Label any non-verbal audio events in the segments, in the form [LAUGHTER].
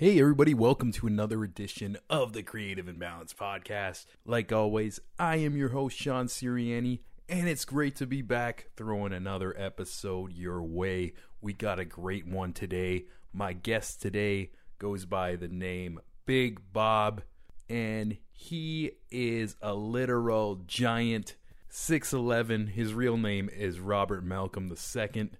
Hey, everybody, welcome to another edition of the Creative Imbalance Podcast. Like always, I am your host, Sean Siriani, and it's great to be back throwing another episode your way. We got a great one today. My guest today goes by the name Big Bob, and he is a literal giant 6'11. His real name is Robert Malcolm II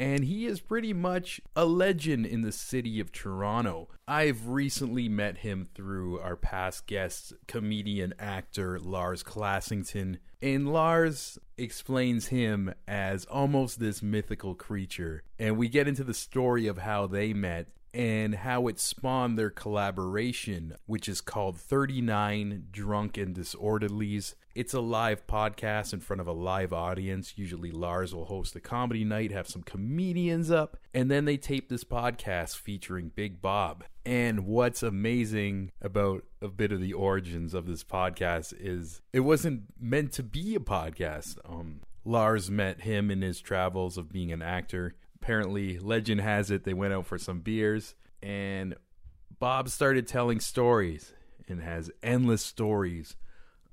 and he is pretty much a legend in the city of Toronto. I've recently met him through our past guest, comedian actor Lars Classington, and Lars explains him as almost this mythical creature. And we get into the story of how they met and how it spawned their collaboration, which is called 39 Drunk and Disorderlies. It's a live podcast in front of a live audience. Usually, Lars will host a comedy night, have some comedians up, and then they tape this podcast featuring Big Bob. And what's amazing about a bit of the origins of this podcast is it wasn't meant to be a podcast. Um, Lars met him in his travels of being an actor apparently legend has it they went out for some beers and Bob started telling stories and has endless stories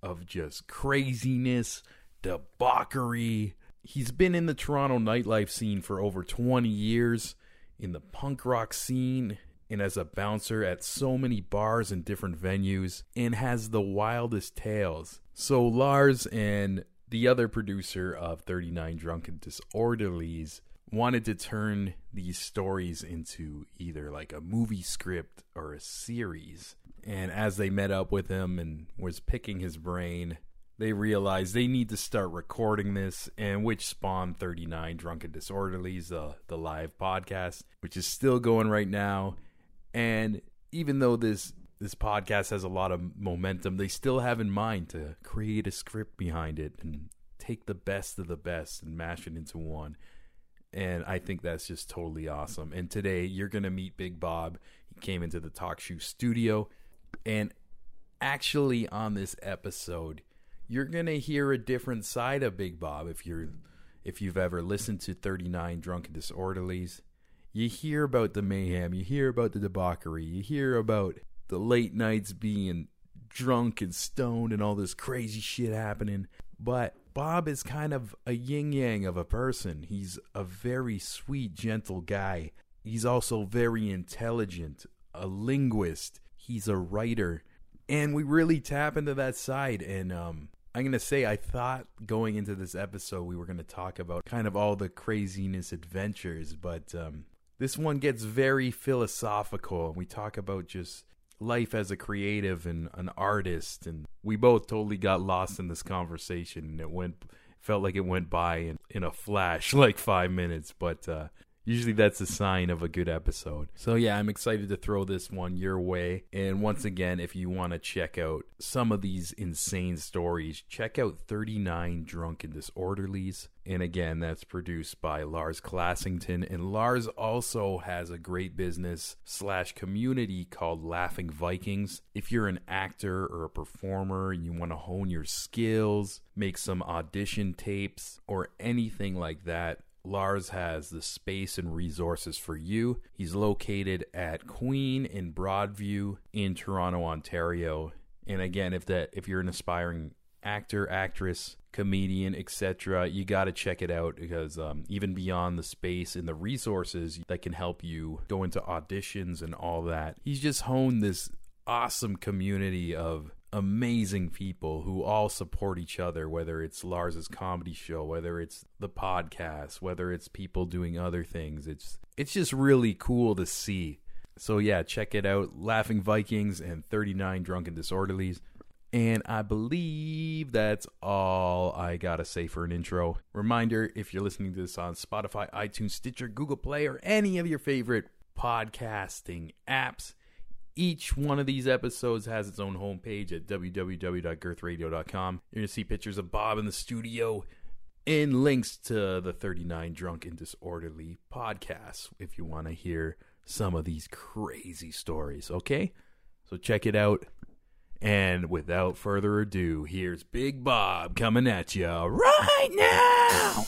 of just craziness, debauchery. He's been in the Toronto nightlife scene for over 20 years, in the punk rock scene, and as a bouncer at so many bars and different venues, and has the wildest tales. So, Lars and the other producer of 39 Drunken Disorderlies wanted to turn these stories into either like a movie script or a series. And as they met up with him and was picking his brain, they realized they need to start recording this, and which spawned 39 Drunken Disorderlies, the, the live podcast, which is still going right now. And even though this this podcast has a lot of momentum, they still have in mind to create a script behind it and take the best of the best and mash it into one and I think that's just totally awesome. And today you're going to meet Big Bob. He came into the Talk Shoe studio, and actually on this episode, you're going to hear a different side of Big Bob. If you're if you've ever listened to 39 Drunken Disorderlies, you hear about the mayhem, you hear about the debauchery, you hear about the late nights being drunk and stoned and all this crazy shit happening. But Bob is kind of a yin yang of a person. He's a very sweet, gentle guy. He's also very intelligent, a linguist. He's a writer. And we really tap into that side. And um, I'm going to say, I thought going into this episode, we were going to talk about kind of all the craziness adventures, but um, this one gets very philosophical. We talk about just life as a creative and an artist and we both totally got lost in this conversation and it went felt like it went by in, in a flash [LAUGHS] like five minutes but uh Usually that's a sign of a good episode. So, yeah, I'm excited to throw this one your way. And once again, if you want to check out some of these insane stories, check out 39 Drunken Disorderlies. And again, that's produced by Lars Classington. And Lars also has a great business slash community called Laughing Vikings. If you're an actor or a performer and you want to hone your skills, make some audition tapes, or anything like that, Lars has the space and resources for you. He's located at Queen in Broadview in Toronto, Ontario. And again, if that if you're an aspiring actor, actress, comedian, etc., you got to check it out because um, even beyond the space and the resources that can help you go into auditions and all that, he's just honed this awesome community of amazing people who all support each other, whether it's Lars's comedy show, whether it's the podcast, whether it's people doing other things. It's it's just really cool to see. So yeah, check it out. Laughing Vikings and 39 Drunken Disorderlies. And I believe that's all I gotta say for an intro. Reminder if you're listening to this on Spotify, iTunes, Stitcher, Google Play, or any of your favorite podcasting apps, each one of these episodes has its own homepage at www.girthradio.com. You're going to see pictures of Bob in the studio and links to the 39 Drunk and Disorderly podcasts if you want to hear some of these crazy stories, okay? So check it out. And without further ado, here's Big Bob coming at you right now.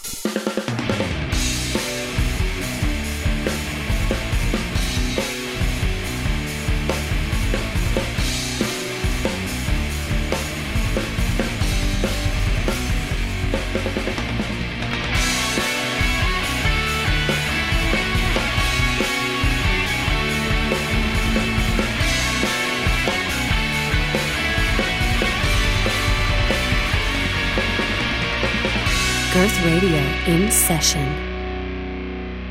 In session.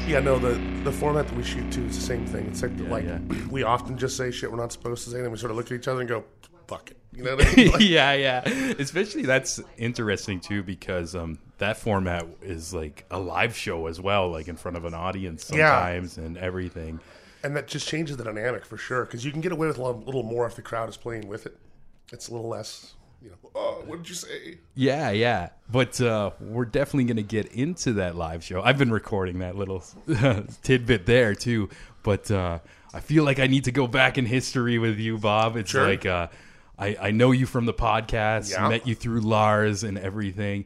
Yeah, no, the the format that we shoot to is the same thing. It's like, like yeah. we often just say shit we're not supposed to say, and then we sort of look at each other and go, "Fuck it," you know what I [LAUGHS] mean? Like, yeah, yeah. Especially that's interesting too because um, that format is like a live show as well, like in front of an audience Yeah. sometimes and everything. and that just changes the dynamic for sure because you can get away with a little, little more if the crowd is playing with it. It's a little less, you know. Oh, what did you say? Yeah, yeah. But uh, we're definitely going to get into that live show. I've been recording that little [LAUGHS] tidbit there too. But uh, I feel like I need to go back in history with you, Bob. It's Sure. like uh, I, I know you from the podcast, Yeah. met you through Lars and everything.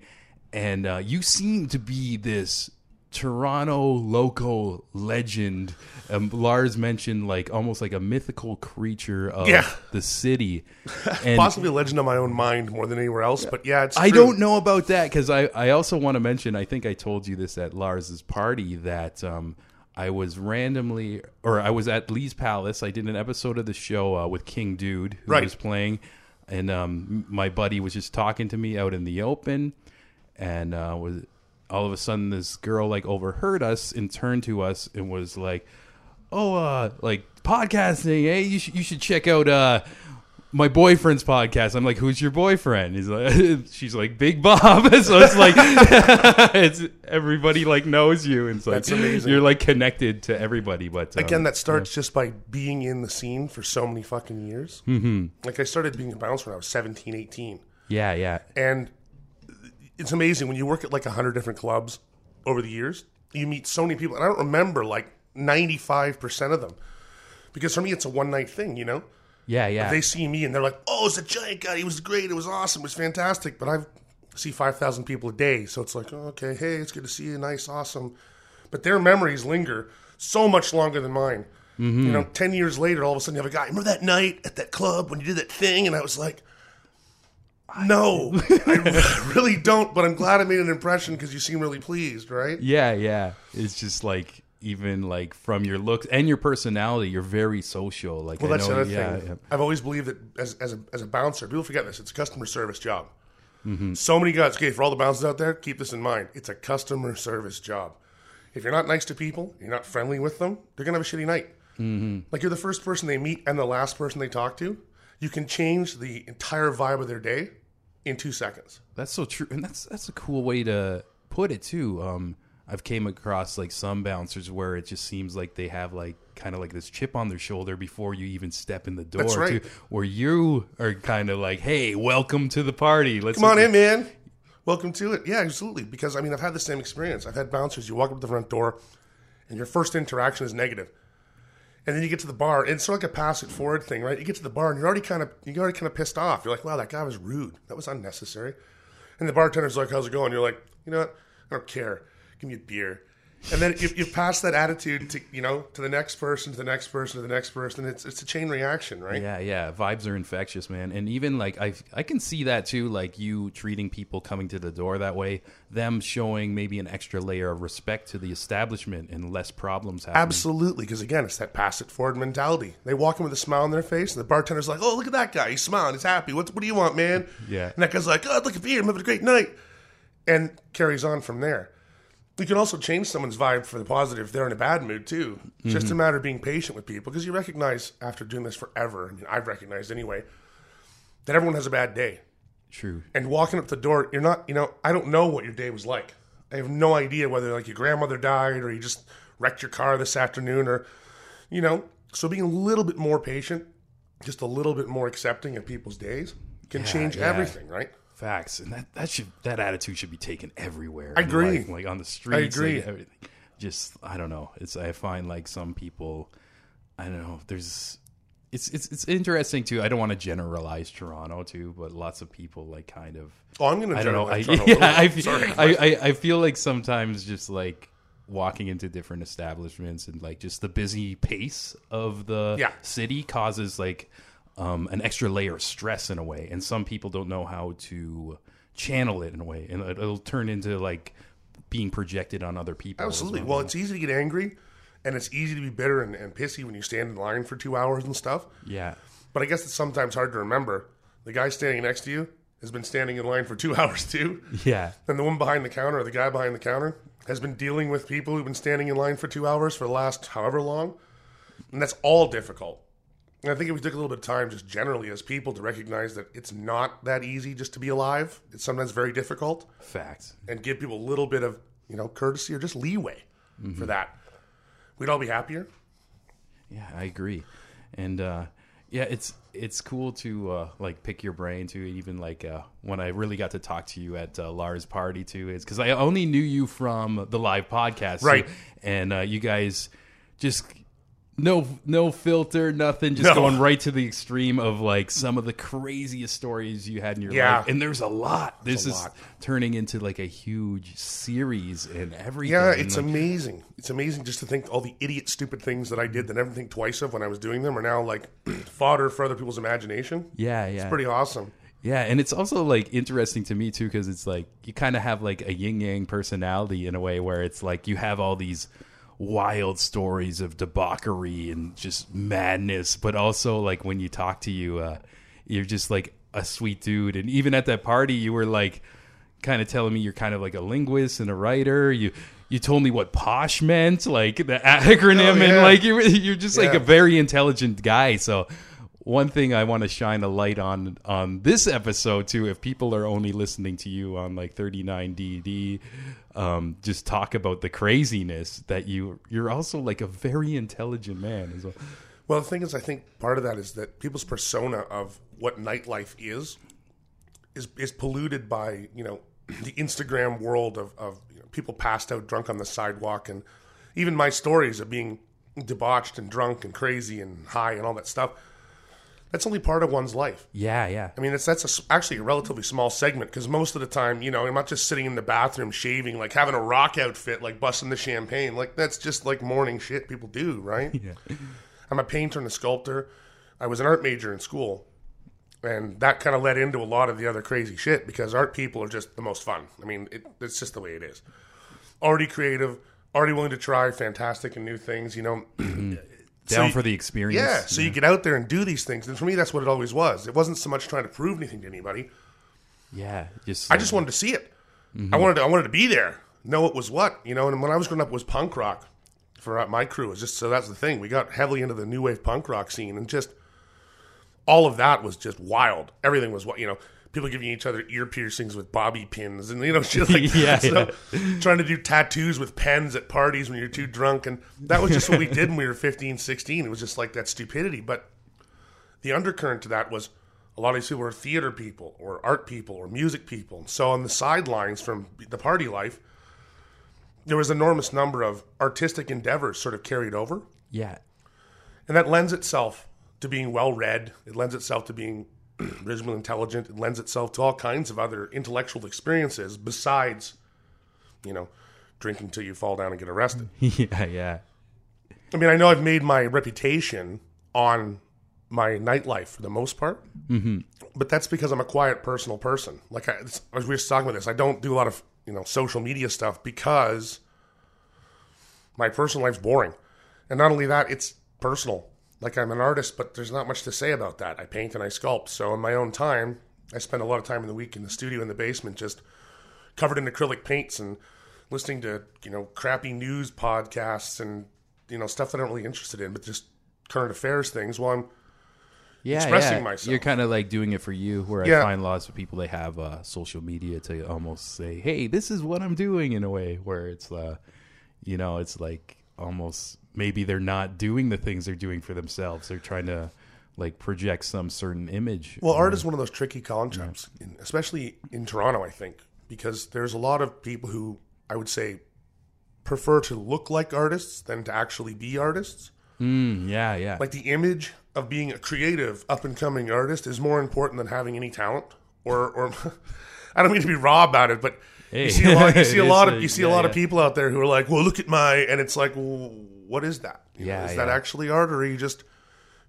And uh, you seem to be this Toronto local legend. Um, Lars mentioned like almost like a mythical creature of Yeah. the city. [LAUGHS] And Possibly a legend of my own mind more than anywhere else, but yeah, it's. I true. don't know about that because I, I also want to mention I think I told you this at Lars's party that um, I was randomly or I was at Lee's Palace. I did an episode of the show uh, with King Dude who Right. was playing, and um, my buddy was just talking to me out in the open, and uh, was all of a sudden this girl like overheard us and turned to us and was like, "Oh, uh, like podcasting, hey, you should you should check out uh." my boyfriend's podcast. I'm like, who's your boyfriend? He's like, [LAUGHS] she's like, Big Bob. [LAUGHS] so it's like, [LAUGHS] it's everybody like knows you, and it's like That's amazing. you're like connected to everybody. But um, Again, that starts just by being in the scene for so many fucking years. Mm-hmm. Like I started being a bouncer when I was 17, 18. yeah, yeah, And it's amazing when you work at like 100 different clubs over the years, you meet so many people. And I don't remember like 95% of them. Because for me, it's a one night thing, you know? yeah, yeah. They see me and they're like, oh, it's a giant guy. He was great. It was awesome. It was fantastic. But I see 5,000 people a day. So it's like, oh, okay, hey, it's good to see you. Nice, awesome. But their memories linger so much longer than mine. You mm-hmm. know, 10 years later, all of a sudden you have a guy, remember that night at that club when you did that thing? And I was like, no, [LAUGHS] I really don't. But I'm glad I made an impression because you seem really pleased, right? yeah, yeah. It's just like even like from your looks and your personality, you're very social. Like, Well, I that's know, the other yeah, thing. yeah. I've always believed that as, as, a, as a bouncer, people forget this. It's a customer service job. Mm-hmm. So many guys. Okay, for all the bouncers out there, keep this in mind. It's a customer service job. If you're not nice to people, you're not friendly with them, they're gonna have a shitty night. Mm-hmm. Like you're the first person they meet and the last person they talk to. You can change the entire vibe of their day in two seconds. That's so true, and that's that's a cool way to put it too. Um, I've came across like some bouncers where it just seems like they have like kind of like this chip on their shoulder before you even step in the door. That's right. Too, where you are kind of like, "Hey, welcome to the party. Let's Come on in, man. Welcome to it. Yeah, absolutely. Because I mean, I've had the same experience. I've had bouncers. You walk up to the front door, and your first interaction is negative, and then you get to the bar, and it's sort of like a pass it forward thing, right? You get to the bar, and you're already kind of you're already kind of pissed off. You're like, wow, that guy was rude. That was unnecessary. And the bartender's like, how's it going? You're like, you know what? I don't care. Give me a beer. And then you, you pass that attitude to you know to the next person, to the next person, to the next person. It's it's a chain reaction, right? Yeah, yeah. Vibes are infectious, man. And even like I I can see that too, like you treating people coming to the door that way, them showing maybe an extra layer of respect to the establishment and less problems happening. Absolutely, because again, it's that pass it forward mentality. They walk in with a smile on their face, and the bartender's like, "Oh, look at that guy! He's smiling. He's happy. What, what do you want, man?" Yeah. And that guy's like, "Oh, look at beer. I'm having a great night," and carries on from there. You can also change someone's vibe for the positive if they're in a bad mood too. It's Just a mm-hmm. matter of being patient with people because you recognize after doing this forever. I mean, I've recognized anyway that everyone has a bad day. True. And walking up the door, you're not, you know, I don't know what your day was like. I have no idea whether like your grandmother died or you just wrecked your car this afternoon or, you know, so being a little bit more patient, just a little bit more accepting of people's days can change yeah. everything, right? Facts, and that that should that attitude should be taken everywhere. I agree. life, like on the streets. agree. like, everything. Just I don't know. It's I find like some people, I don't know. There's it's it's it's interesting too. I don't want to generalize Toronto too, but lots of people like kind of Oh, I'm to I don't know. I, [LAUGHS] yeah, I, feel. I, I I feel like sometimes just like walking into different establishments and like just the busy pace of the Yeah. city causes like um, an extra layer of stress in a way, and some people don't know how to channel it in a way, and it- it'll turn into like being projected on other people. Absolutely. well. Well, it's easy to get angry and it's easy to be bitter and, and pissy when you stand in line for two hours and stuff. yeah, But I guess it's sometimes hard to remember the guy standing next to you has been standing in line for two [LAUGHS] hours too. Yeah. And the woman behind the counter, or the guy behind the counter, has been dealing with people who've been standing in line for two hours for the last however long. And that's all difficult. And I think if we took a little bit of time, just generally as people, to recognize that it's not that easy just to be alive, it's sometimes very difficult, Facts. and give people a little bit of, you know, courtesy or just leeway for that, we'd all be happier. Yeah, I agree. And uh yeah, it's it's cool to uh like pick your brain too even like uh when I really got to talk to you at uh, Lars party too is cuz I only knew you from the live podcast. Right. And uh you guys just no no filter, nothing, just No. going right to the extreme of like some of the craziest stories you had in your Yeah. life. And there's a lot. This a is lot. turning into like a huge series and everything. Yeah, it's like, amazing. It's amazing just to think all the idiot, stupid things that I did that I never think twice of when I was doing them are now like [CLEARS THROAT] fodder for other people's imagination. yeah, yeah. It's pretty awesome. Yeah, and it's also like interesting to me too because it's like you kind of have like a yin yang personality in a way where it's like you have all these wild stories of debauchery and just madness, but also like when you talk to you, uh, you're just like a sweet dude. And even at that party, you were like kind of telling me you're kind of like a linguist and a writer. You you told me what posh meant, like the [LAUGHS] acronym, Oh, and like you're you're just like Yeah. a very intelligent guy. So one thing I want to shine a light on on this episode too, if people are only listening to you on like 39 DD, um, just talk about the craziness that you you're also like a very intelligent man as well. Well, the thing is, I think part of that is that people's persona of what nightlife is is is polluted by you know [CLEARS THROAT] the Instagram world of of you know, people passed out drunk on the sidewalk, and even my stories of being debauched and drunk and crazy and high and all that stuff. That's only part of one's life. Yeah, yeah. I mean, it's that's a actually a relatively small segment because most of the time, you know, I'm not just sitting in the bathroom shaving, like having a rock outfit, like busting the champagne. Like that's just like morning shit people do, right? [LAUGHS] Yeah. I'm a painter and a sculptor. I was an art major in school, and that kind of led into a lot of the other crazy shit because art people are just the most fun. I mean, it, it's just the way it is. Already creative, already willing to try fantastic and new things. You know, [CLEARS THROAT] mm-hmm. Down you- for the experience. yeah, so you get out there and do these things. And for me, that's what it always was. It wasn't so much trying to prove anything to anybody. yeah, just I just wanted to see it. I wanted to, I wanted to be there, know it was what you know. And when I was growing up, it was punk rock for uh, my crew. It was just so that's the thing. We got heavily into the new wave punk rock scene, and just all of that was just wild. Everything was what you know. People giving each other ear piercings with bobby pins, and you know [LAUGHS] shit like [LAUGHS] Yeah. So, trying to do tattoos with pens at parties when you're too drunk, and that was just what we did when we were 15, 16. It was just like that stupidity, but the undercurrent to that was a lot of these people were theater people or art people or music people. So on the sidelines from the party life, there was an enormous number of artistic endeavors sort of carried over. yeah, And that lends itself to being well read. It lends itself to being reasonably intelligent. It lends itself to all kinds of other intellectual experiences besides, you know, drinking till you fall down and get arrested. [LAUGHS] yeah, yeah. I mean, I know I've made my reputation on my nightlife for the most part, mm-hmm. but that's because I'm a quiet, personal person. Like I, it's- as we were just talking about this, I don't do a lot of you know social media stuff because my personal life's boring, and not only that, it's personal. Like I'm an artist, but there's not much to say about that. I paint and I sculpt, so in my own time, I spend a lot of time in the week in the studio in the basement, just covered in acrylic paints and listening to you know crappy news podcasts and you know stuff that I'm really interested in, but just current affairs things. While I'm yeah, expressing yeah. myself. You're kind of like doing it for you. Where I find lots of people they have uh, social media to almost say, "Hey, this is what I'm doing." In a way where it's, uh, you know, it's like almost maybe they're not doing the things they're doing for themselves. They're trying to like project some certain image. Well, art is one of those tricky concepts, in- especially in Toronto, I think, because there's a lot of people who I would say prefer to look like artists than to actually be artists. Mm, yeah, yeah, Like the image of being a creative, up and coming artist is more important than having any talent. Or, or [LAUGHS] I don't mean to be raw about it, but Hey. you see a lot. You see a [LAUGHS] lot a- of you see a yeah, lot of people out there who are like, "Well, look at my," and it's like, well, "What is that? You know, Yeah, is that actually art, or are you just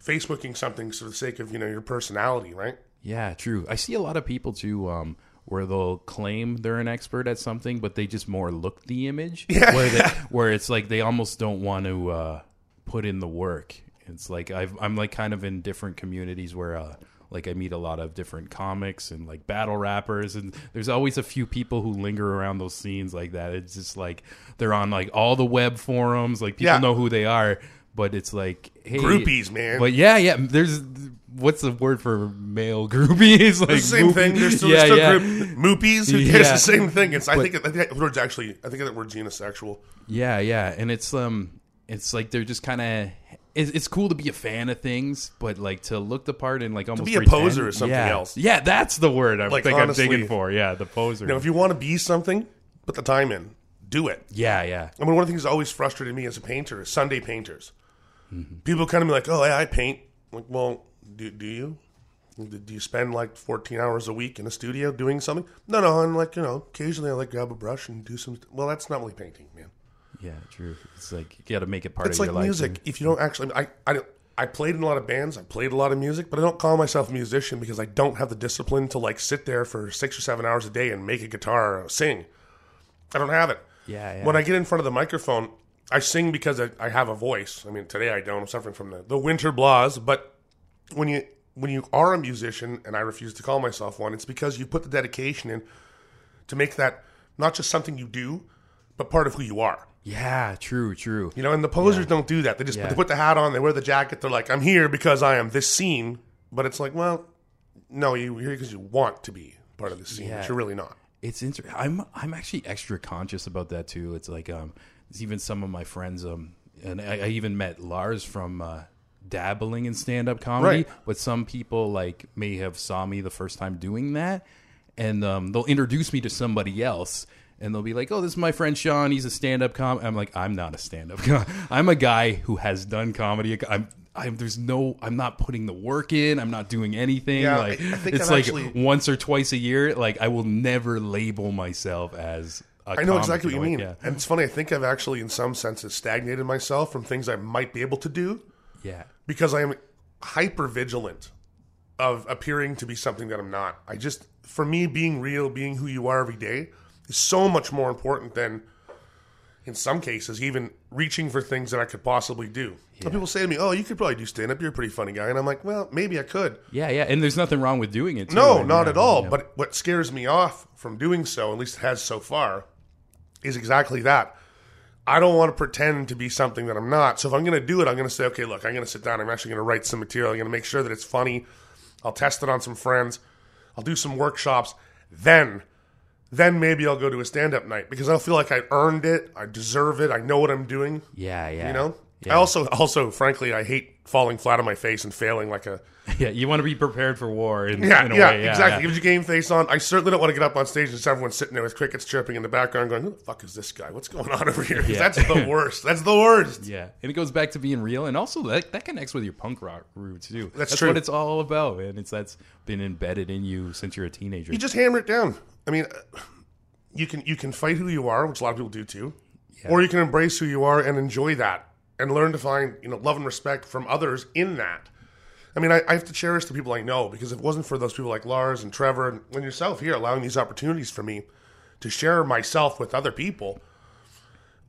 Facebooking something for the sake of you know your personality, right?" Yeah, true. I see a lot of people too, um, where they'll claim they're an expert at something, but they just more look the image. [LAUGHS] Yeah. Where, they, where it's like they almost don't want to uh, put in the work. It's like I've, I'm like kind of in different communities where, uh, like I meet a lot of different comics and like battle rappers, and there's always a few people who linger around those scenes like that. It's just like they're on like all the web forums, like people Yeah. know who they are, but it's like hey, Groupies, man. But yeah, yeah, there's what's the word for male [LAUGHS] groupies? Like the same thing. There's still, yeah, there's still yeah. group moopies. [LAUGHS] Who cares? Yeah. The same thing. It's. I But- think. I think that word's actually. I think that word's unisexual. Yeah, yeah, and it's um, it's like they're just kind of. It's, it's cool to be a fan of things, but like to look the part and like almost be a pretend- poser is something yeah. else. Yeah, that's the word I Like, think honestly- I'm digging for. Yeah, the poser. You know, if you want to be something, put the time in. Do it. yeah, yeah, I mean, one of the things that always frustrated me as a painter is Sunday painters. Mm-hmm. People kind of be like, "Oh, yeah, I paint." Like, well, do, do you? Do you spend like 14 hours a week in a studio doing something? No, no. I'm like, you know, occasionally I like grab a brush and do some. Well, that's not really painting, man. Yeah. True. It's like you got to make it part It's of like your life. music. If you don't actually, I, I, I played in a lot of bands. I played a lot of music, but I don't call myself a musician because I don't have the discipline to like sit there for six or seven hours a day and make a guitar or sing. I don't have it. Yeah, yeah. When I get in front of the microphone, I sing because I, I have a voice. I mean, today I don't. I'm suffering from the, the winter blahs. But when you when you are a musician, and I refuse to call myself one, it's because you put the dedication in to make that not just something you do, but part of who you are. Yeah, true, true. You know, and the posers don't do that. They just Yeah. they put the hat on, they wear the jacket. They're like, "I'm here because I am this scene." But it's like, well, no, you- you're here because you want to be part of the scene, Yeah. but you're really not. It's interesting. I'm I'm actually extra conscious about that too. It's like um, it's even some of my friends um, and I, I even met Lars from uh, dabbling in stand up comedy. Right. But some people like may have saw me the first time doing that, and um, they'll introduce me to somebody else. And they'll be like, "Oh, this is my friend Sean. He's a stand-up com." I'm like, "I'm not a stand-up. [LAUGHS] Com- I'm a guy who has done comedy. I'm, I'm. There's no. I'm not putting the work in. I'm not doing anything. Yeah, like I- I think it's I've like actually- once or twice a year. Like I will never label myself as. a I know comic, exactly what you mean. like, And it's funny, I think I've actually, in some senses, stagnated myself from things I might be able to do Yeah, yeah, because I am hyper vigilant of appearing to be something that I'm not. I just, for me, being real, being who you are every day is so much more important than, in some cases, even reaching for things that I could possibly do. Some people say to me, "Oh, you could probably do stand up. You're a pretty funny guy," and I'm like, "Well, maybe I could." yeah, yeah. And there's nothing wrong with doing it. Too. No, And, not yeah, at all. yeah. But what scares me off from doing so, at least it has so far, is exactly that. I don't want to pretend to be something that I'm not. So if I'm going to do it, I'm going to say, okay, look, I'm going to sit down. I'm actually going to write some material. I'm going to make sure that it's funny. I'll test it on some friends. I'll do some workshops. Then, then maybe I'll go to a stand-up night because I'll feel like I earned it. I deserve it. I know what I'm doing. yeah, yeah. You know. yeah. I also, also, frankly, I hate falling flat on my face and failing like a [LAUGHS] yeah. You want to be prepared for war. In, yeah, in a yeah, way. yeah, exactly. yeah. Gives you game face on. I certainly don't want to get up on stage and just everyone sitting there with crickets chirping in the background, going, "Who the fuck is this guy? What's going on over here?" Yeah. That's the [LAUGHS] worst. That's the worst. Yeah, and it goes back to being real, and also that that connects with your punk rock roots too. That's true. what it's all about, and it's that's been embedded in you since you're a teenager. You just hammer it down. I mean, uh, you can you can fight who you are, which a lot of people do too, or you can embrace who you are and enjoy that, and learn to find you know love and respect from others in that. I mean, I, I have to cherish the people I know because if it wasn't for those people like Lars and Trevor and, and yourself here allowing these opportunities for me to share myself with other people,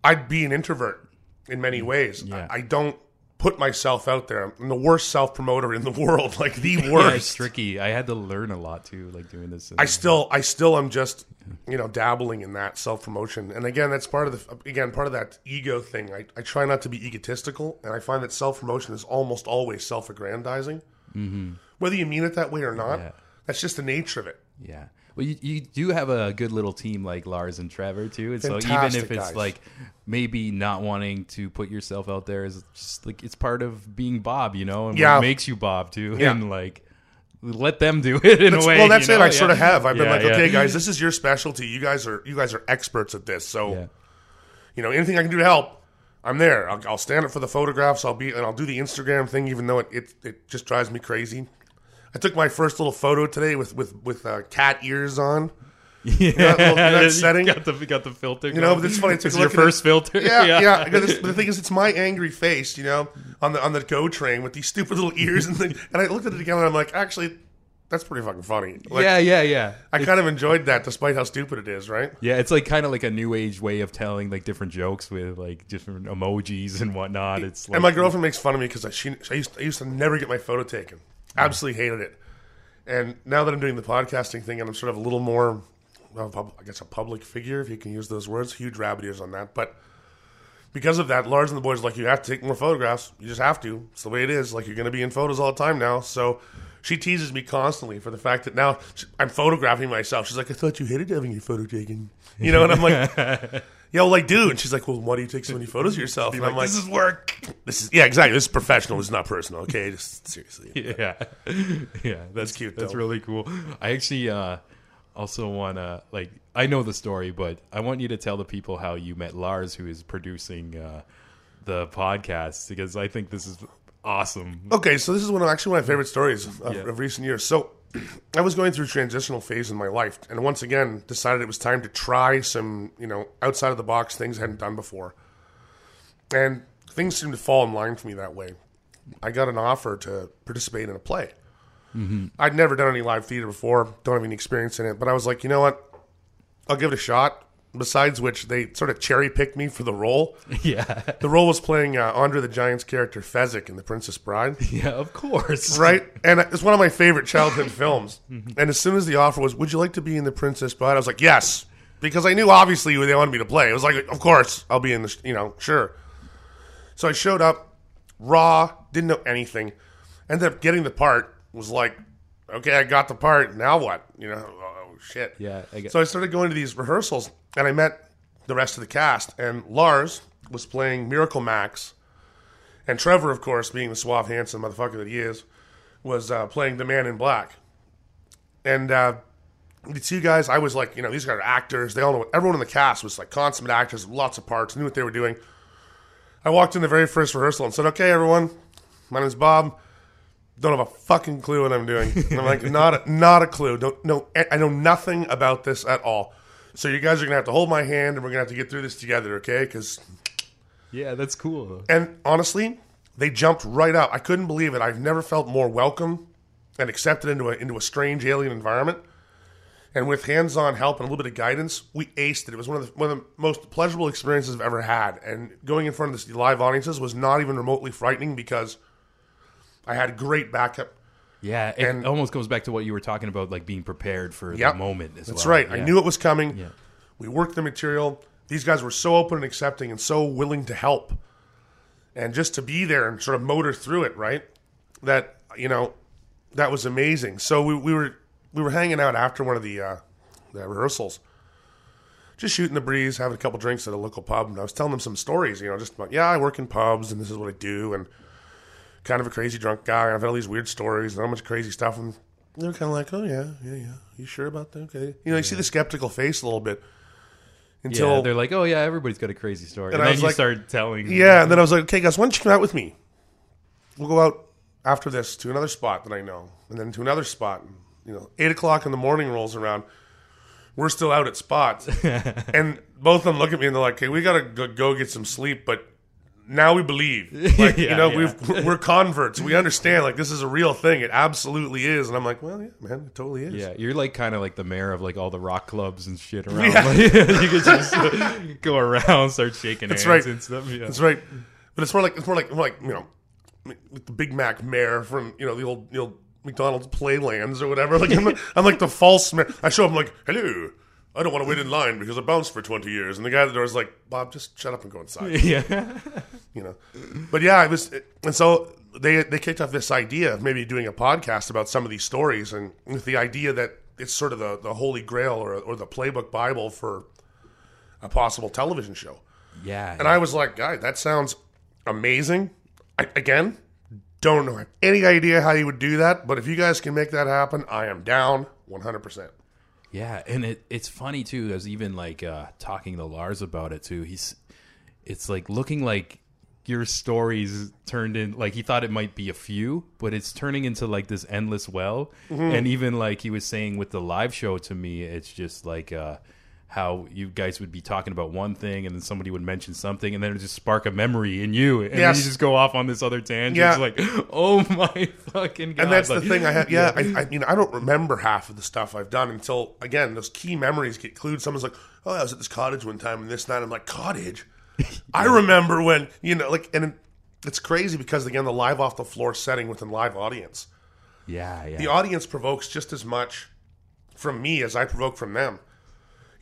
I'd be an introvert in many ways. Yeah. I, I don't put myself out there. I'm the worst self promoter in the [LAUGHS] world, like the [LAUGHS] yeah, it's worst. tricky. I had to learn a lot too, like doing this. I still, I still am just, you know, dabbling in that self promotion. And again, that's part of the, again, part of that ego thing. I, I try not to be egotistical, and I find that self promotion is almost always self aggrandizing. Mm-hmm. Whether you mean it that way or not, Yeah. that's just the nature of it. Yeah. Well, you, you do have a good little team like Lars and Trevor too, and so even if it's guys. like maybe not wanting to put yourself out there is just like it's part of being Bob, you know, and Yeah. what makes you Bob too, Yeah. and like let them do it in That's- a way. well, that's it. know? I sort of have. I've been like, yeah. okay, guys, this is your specialty. You guys are, you guys are experts at this. So, Yeah. you know, anything I can do to help, I'm there. I'll, I'll stand up for the photographs. I'll be, and I'll do the Instagram thing, even though it, it, it just drives me crazy. I took my first little photo today with with with uh, cat ears on. [LAUGHS] Yeah, little- that You setting. got the got the filter. You know, but it's funny. I [LAUGHS] took It's your look at it. first filter. Yeah, [LAUGHS] yeah. It's- the thing is, it's my angry face, you know, on the on the go train with these stupid little ears and thing. And I looked at it again, and I'm like, actually, that's pretty fucking funny. Like, yeah, yeah, yeah. I kind of enjoyed that, despite how stupid it is, right? Yeah, it's like kind of like a new age way of telling like different jokes with like different emojis and whatnot. It's like And my girlfriend makes fun of me because I, she, I used I used to never get my photo taken. Absolutely hated it. And now that I'm doing the podcasting thing and I'm sort of a little more, well, I guess, a public figure, if you can use those words, huge rabbit ears on that. But because of that, Lars and the boys are like, you have to take more photographs. You just have to. It's the way it is. Like, you're going to be in photos all the time now. So she teases me constantly for the fact that now I'm photographing myself. She's like, I thought you hated having your photo taken. You know, and I'm like, [LAUGHS] yeah, well, I do. And she's like, well, why do you take so many photos of yourself? And I'm like, this is work. this is, yeah, exactly. This is professional. This is not personal. Okay. [LAUGHS] Just seriously. yeah yeah [LAUGHS] that's cute, that's though. really cool i actually uh also want to like i know the story but i want you to tell the people how you met lars who is producing uh the podcast because i think this is awesome Okay, so this is one of actually one of my favorite stories of, Yeah. of recent years. So I was going through a transitional phase in my life, and once again decided it was time to try some, you know, outside of the box things I hadn't done before. And things seemed to fall in line for me that way. I got an offer to participate in a play. Mm-hmm. I'd never done any live theater before, don't have any experience in it, but I was like, you know what? I'll give it a shot. Besides which, they sort of cherry picked me for the role. [LAUGHS] yeah The role was playing uh, Andre the Giant's character Fezzik in The Princess Bride [LAUGHS] yeah of course right? And it's one of my favorite childhood [LAUGHS] films. And as soon as the offer was, "Would you like to be in The Princess Bride?" I was like, "Yes," because I knew obviously who they wanted me to play. It was like, "Of course, I'll be in the, you know, sure." So I showed up, raw, didn't know anything. Ended up getting the part. Was like, "Okay, I got the part. Now what?" You know, oh shit. yeah I get, So I started going to these rehearsals, and I met the rest of the cast. And Lars was playing Miracle Max, and Trevor, of course, being the suave, handsome motherfucker that he is, was uh, playing the Man in Black. And uh, the two guys, I was like, you know, these guys are actors. They all know. Everyone in the cast was like consummate actors, lots of parts, knew what they were doing. I walked in the very first rehearsal and said, "Okay, everyone, my name's Bob." Don't have a fucking clue what I'm doing. And I'm like, [LAUGHS] not a, not a clue. Don't know. I know nothing about this at all. So you guys are gonna have to hold my hand, and we're gonna have to get through this together, okay? Because yeah that's cool and honestly, they jumped right up. I couldn't believe it. I've never felt more welcome and accepted into a into a strange alien environment. And with hands-on help and a little bit of guidance, we aced it. It was one of the one of the most pleasurable experiences I've ever had. And going in front of this live audiences was not even remotely frightening because I had great backup. yeah it And- almost goes back to what you were talking about like being prepared for Yep. the moment as That's well. right. I knew it was coming. Yeah. We worked the material. These guys were so open and accepting and so willing to help. And just to be there and sort of motor through it, right? That, you know, that was amazing. So we, we were we were hanging out after one of the uh, the rehearsals. Just shooting the breeze, having a couple drinks at a local pub, and I was telling them some stories, you know, just about yeah, I work in pubs and this is what I do and kind of a crazy drunk guy. I've had all these weird stories and all much crazy stuff and they're kind of like, "Oh yeah, yeah, yeah. You sure about that? Okay." You know, you see the skeptical face a little bit until yeah, they're like, oh yeah, everybody's got a crazy story, and, I then you like- start telling. yeah. And then I was like, "Okay, guys, why don't you come out with me? We'll go out after this to another spot that I know, and then to another spot. You know, eight o'clock in the morning rolls around. We're still out at spots, [LAUGHS] and both of them look at me and they're like, "Okay, we gotta go, go get some sleep, but." Now we believe, [LAUGHS] like you know, yeah. we've [LAUGHS] we're converts. We understand, like this is a real thing. It absolutely is, and I'm like, well, yeah, man, it totally is. Yeah, you're like kind of like the mayor of like all the rock clubs and shit around. Yeah. Like, [LAUGHS] you could just uh, go around, start shaking That's hands right. and stuff. Yeah. That's right. But it's more like it's more like more like you know, like the Big Mac mayor from you know the old the old McDonald's Playlands or whatever. Like I'm, I'm like the false mayor. I show up I'm like, hello. I don't want to wait in line because I bounced for 20 years. And the guy at the door is like, Bob, just shut up and go inside. [LAUGHS] yeah, You know. But yeah, I was, and so they they kicked off this idea of maybe doing a podcast about some of these stories, and with the idea that it's sort of the the holy grail or or the playbook Bible for a possible television show. yeah. And I was like, guy, that sounds amazing. I, again, don't know any idea how you would do that, but if you guys can make that happen, I am down 100%. Yeah, and it it's funny too. As even like uh, talking to Lars about it too. He's it's like looking like your stories turned in like he thought it might be a few, but it's turning into like this endless well. And even like he was saying with the live show to me, it's just like uh, how you guys would be talking about one thing and then somebody would mention something and then it would just spark a memory in you and Yes. you just go off on this other tangent. Yeah. It's like, oh my fucking god! And that's Like, the thing I have. Yeah, [LAUGHS] I, I, you know, I don't remember half of the stuff I've done until again those key memories get clued. Someone's like, "Oh, I was at this cottage one time and this night. I'm like, "Cottage." [LAUGHS] I remember when you know, like, and it's crazy because again, the live off the floor setting with a live audience. Yeah, yeah. The audience provokes just as much from me as I provoke from them.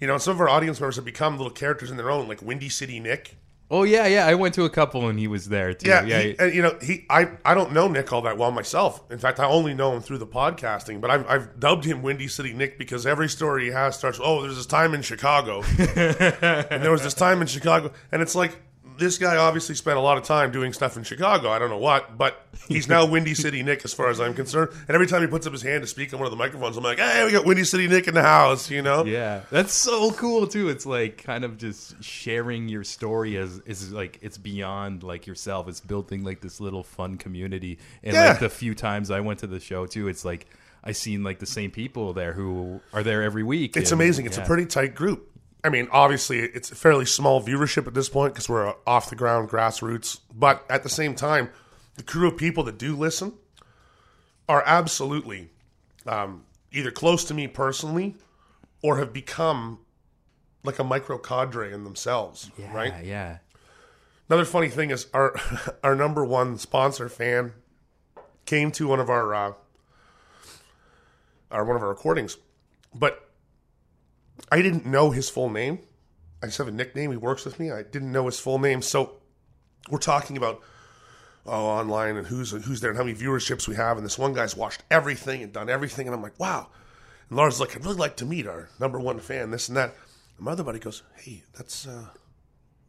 You know, some of our audience members have become little characters in their own, like Windy City Nick. oh yeah, yeah. I went to a couple and he was there too. Yeah, yeah. he- and, you know, he I, I don't know Nick all that well myself. In fact, I only know him through the podcasting. But I've, I've dubbed him Windy City Nick because every story he has starts. Oh, there's this time in Chicago, [LAUGHS] and there was this time in Chicago, and it's like this guy obviously spent a lot of time doing stuff in Chicago. I don't know what, but he's now [LAUGHS] Windy City Nick as far as I'm concerned. And every time he puts up his hand to speak on one of the microphones, I'm like, hey, we got Windy City Nick in the house. You know? Yeah, that's so cool too. It's like kind of just sharing your story as is like it's beyond like yourself. It's building like this little fun community. And Yeah. like the few times I went to the show too, it's like I seen like the same people there who are there every week. It's and- amazing. It's yeah. a pretty tight group. I mean, obviously, it's a fairly small viewership at this point because we're off the ground grassroots. But at the same time, the crew of people that do listen are absolutely um, either close to me personally or have become like a micro cadre in themselves. yeah, Right. Yeah. Another funny thing is our [LAUGHS] our number one sponsor fan came to one of our uh, our one of our recordings, but I didn't know his full name. I just have a nickname. He works with me. I didn't know his full name, so we're talking about oh online and who's who's there and how many viewerships we have. And this one guy's watched everything and done everything, and I'm like, wow. And Lars is like, I'd really like to meet our number one fan. This and that. And my other buddy goes, hey, that's uh,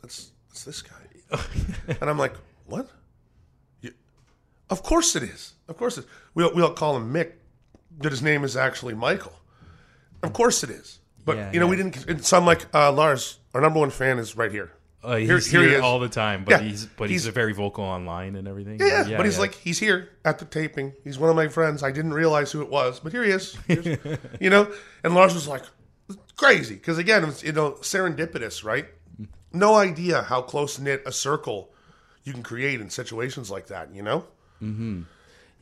that's that's this guy. [LAUGHS] and I'm like, what? You, of course it is. Of course it. We'll we'll call him Mick, but his name is actually Michael. Of course it is. But Yeah, you know, we didn't. and So I'm like, uh, Lars, our number one fan is right here. Uh, he's Here- here, here he all the time, but Yeah, he's but he's, he's- very vocal online and everything. Yeah, yeah, but he's yeah. like, he's here at the taping. He's one of my friends. I didn't realize who it was, but here he is. [LAUGHS] You know, and Lars was like, crazy because again, it's you know serendipitous, right? No idea how close knit a circle you can create in situations like that. You know?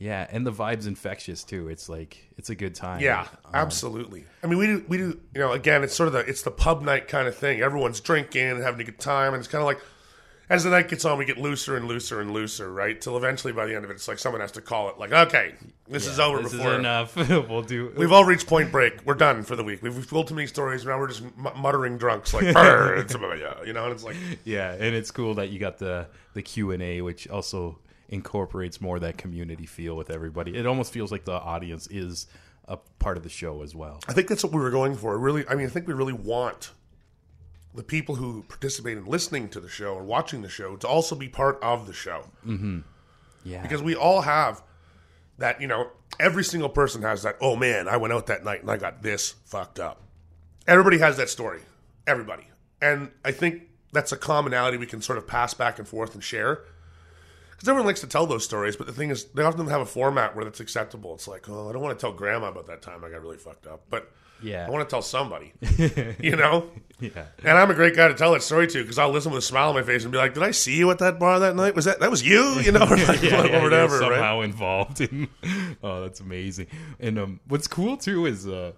Yeah, and the vibe's infectious too. It's like it's a good time. Yeah, um, absolutely. I mean, we do, we do. You know, again, it's sort of the it's the pub night kind of thing. Everyone's drinking and having a good time, and it's kind of like as the night gets on, we get looser and looser and looser, right? Till eventually, by the end of it, it's like someone has to call it, like, okay, this is over. This before is enough. [LAUGHS] we'll do. We've all reached point break. We're done for the week. We've, we've told too many stories. Now we're just mu- muttering drunks, like, it's about ya," you know, and it's like, [LAUGHS] Yeah, and it's cool that you got the the Q and A, which also incorporates more of that community feel with everybody. It almost feels like the audience is a part of the show as well. I think that's what we were going for. Really, I mean, I think we really want the people who participate in listening to the show or watching the show to also be part of the show. Mm-hmm. Yeah, because we all have that you know every single person has that oh man i went out that night and i got this fucked up everybody has that story everybody and i think that's a commonality we can sort of pass back and forth and share because everyone likes to tell those stories but the thing is they often have a format where that's acceptable it's like oh i don't want to tell grandma about that time i got really fucked up but Yeah. i want to tell somebody [LAUGHS] you know yeah, and I'm a great guy to tell that story to because I'll listen with a smile on my face and be like, "Did I see you at that bar that night? Was that that was you? You know, [LAUGHS] [LAUGHS] or like, yeah, yeah, whatever, you're right?" somehow involved in. oh, that's amazing. And um, what's cool too is uh,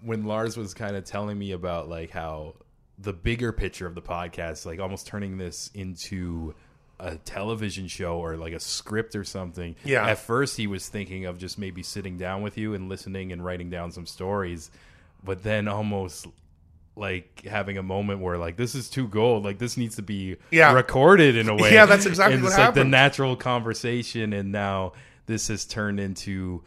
when Lars was kind of telling me about like how the bigger picture of the podcast, like almost turning this into a television show or like a script or something. Yeah. At first, he was thinking of just maybe sitting down with you and listening and writing down some stories, but then almost like having a moment where like this is too gold like this needs to be Yeah. recorded in a way [LAUGHS] Yeah, that's exactly and what it's like the natural conversation and now this has turned into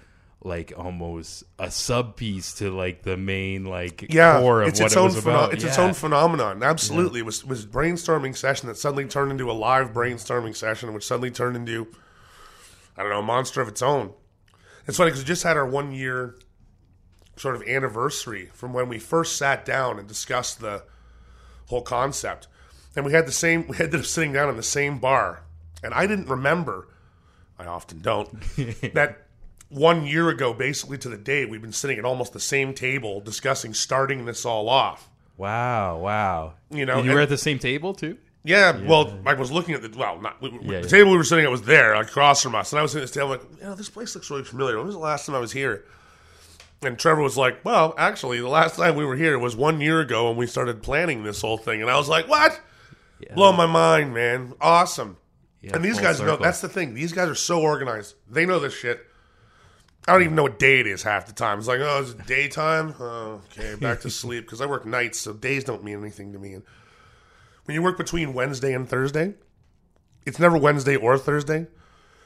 like almost a sub piece to like the main like yeah, core of it's what its it own was pheno- about. it's its own phenomenon. Absolutely, it was it was brainstorming session that suddenly turned into a live brainstorming session, which suddenly turned into I don't know a monster of its own. It's funny because we just had our one year sort of anniversary from when we first sat down and discussed the whole concept, and we had the same. We ended up sitting down in the same bar, and I didn't remember. I often don't [LAUGHS] that one year ago, basically to the day, we've been sitting at almost the same table discussing starting this all off. Wow, wow. You know, And you were at the same table too? Yeah, well, I was looking at the well, not we, Yeah, the yeah. table we were sitting at was there across from us, and I was sitting at this table like, you know, this place looks really familiar. When was the last time I was here? And Trevor was like, well, actually, the last time we were here was one year ago, when we started planning this whole thing. And I was like, what? Blow my mind, man! Awesome. Yeah, and these full guys know that's the thing. These guys are so organized. They know this shit. I don't even know what day it is half the time. It's like, oh, it's daytime. Oh, okay, back to [LAUGHS] sleep because I work nights, so days don't mean anything to me. And when you work between Wednesday and Thursday, it's never Wednesday or Thursday.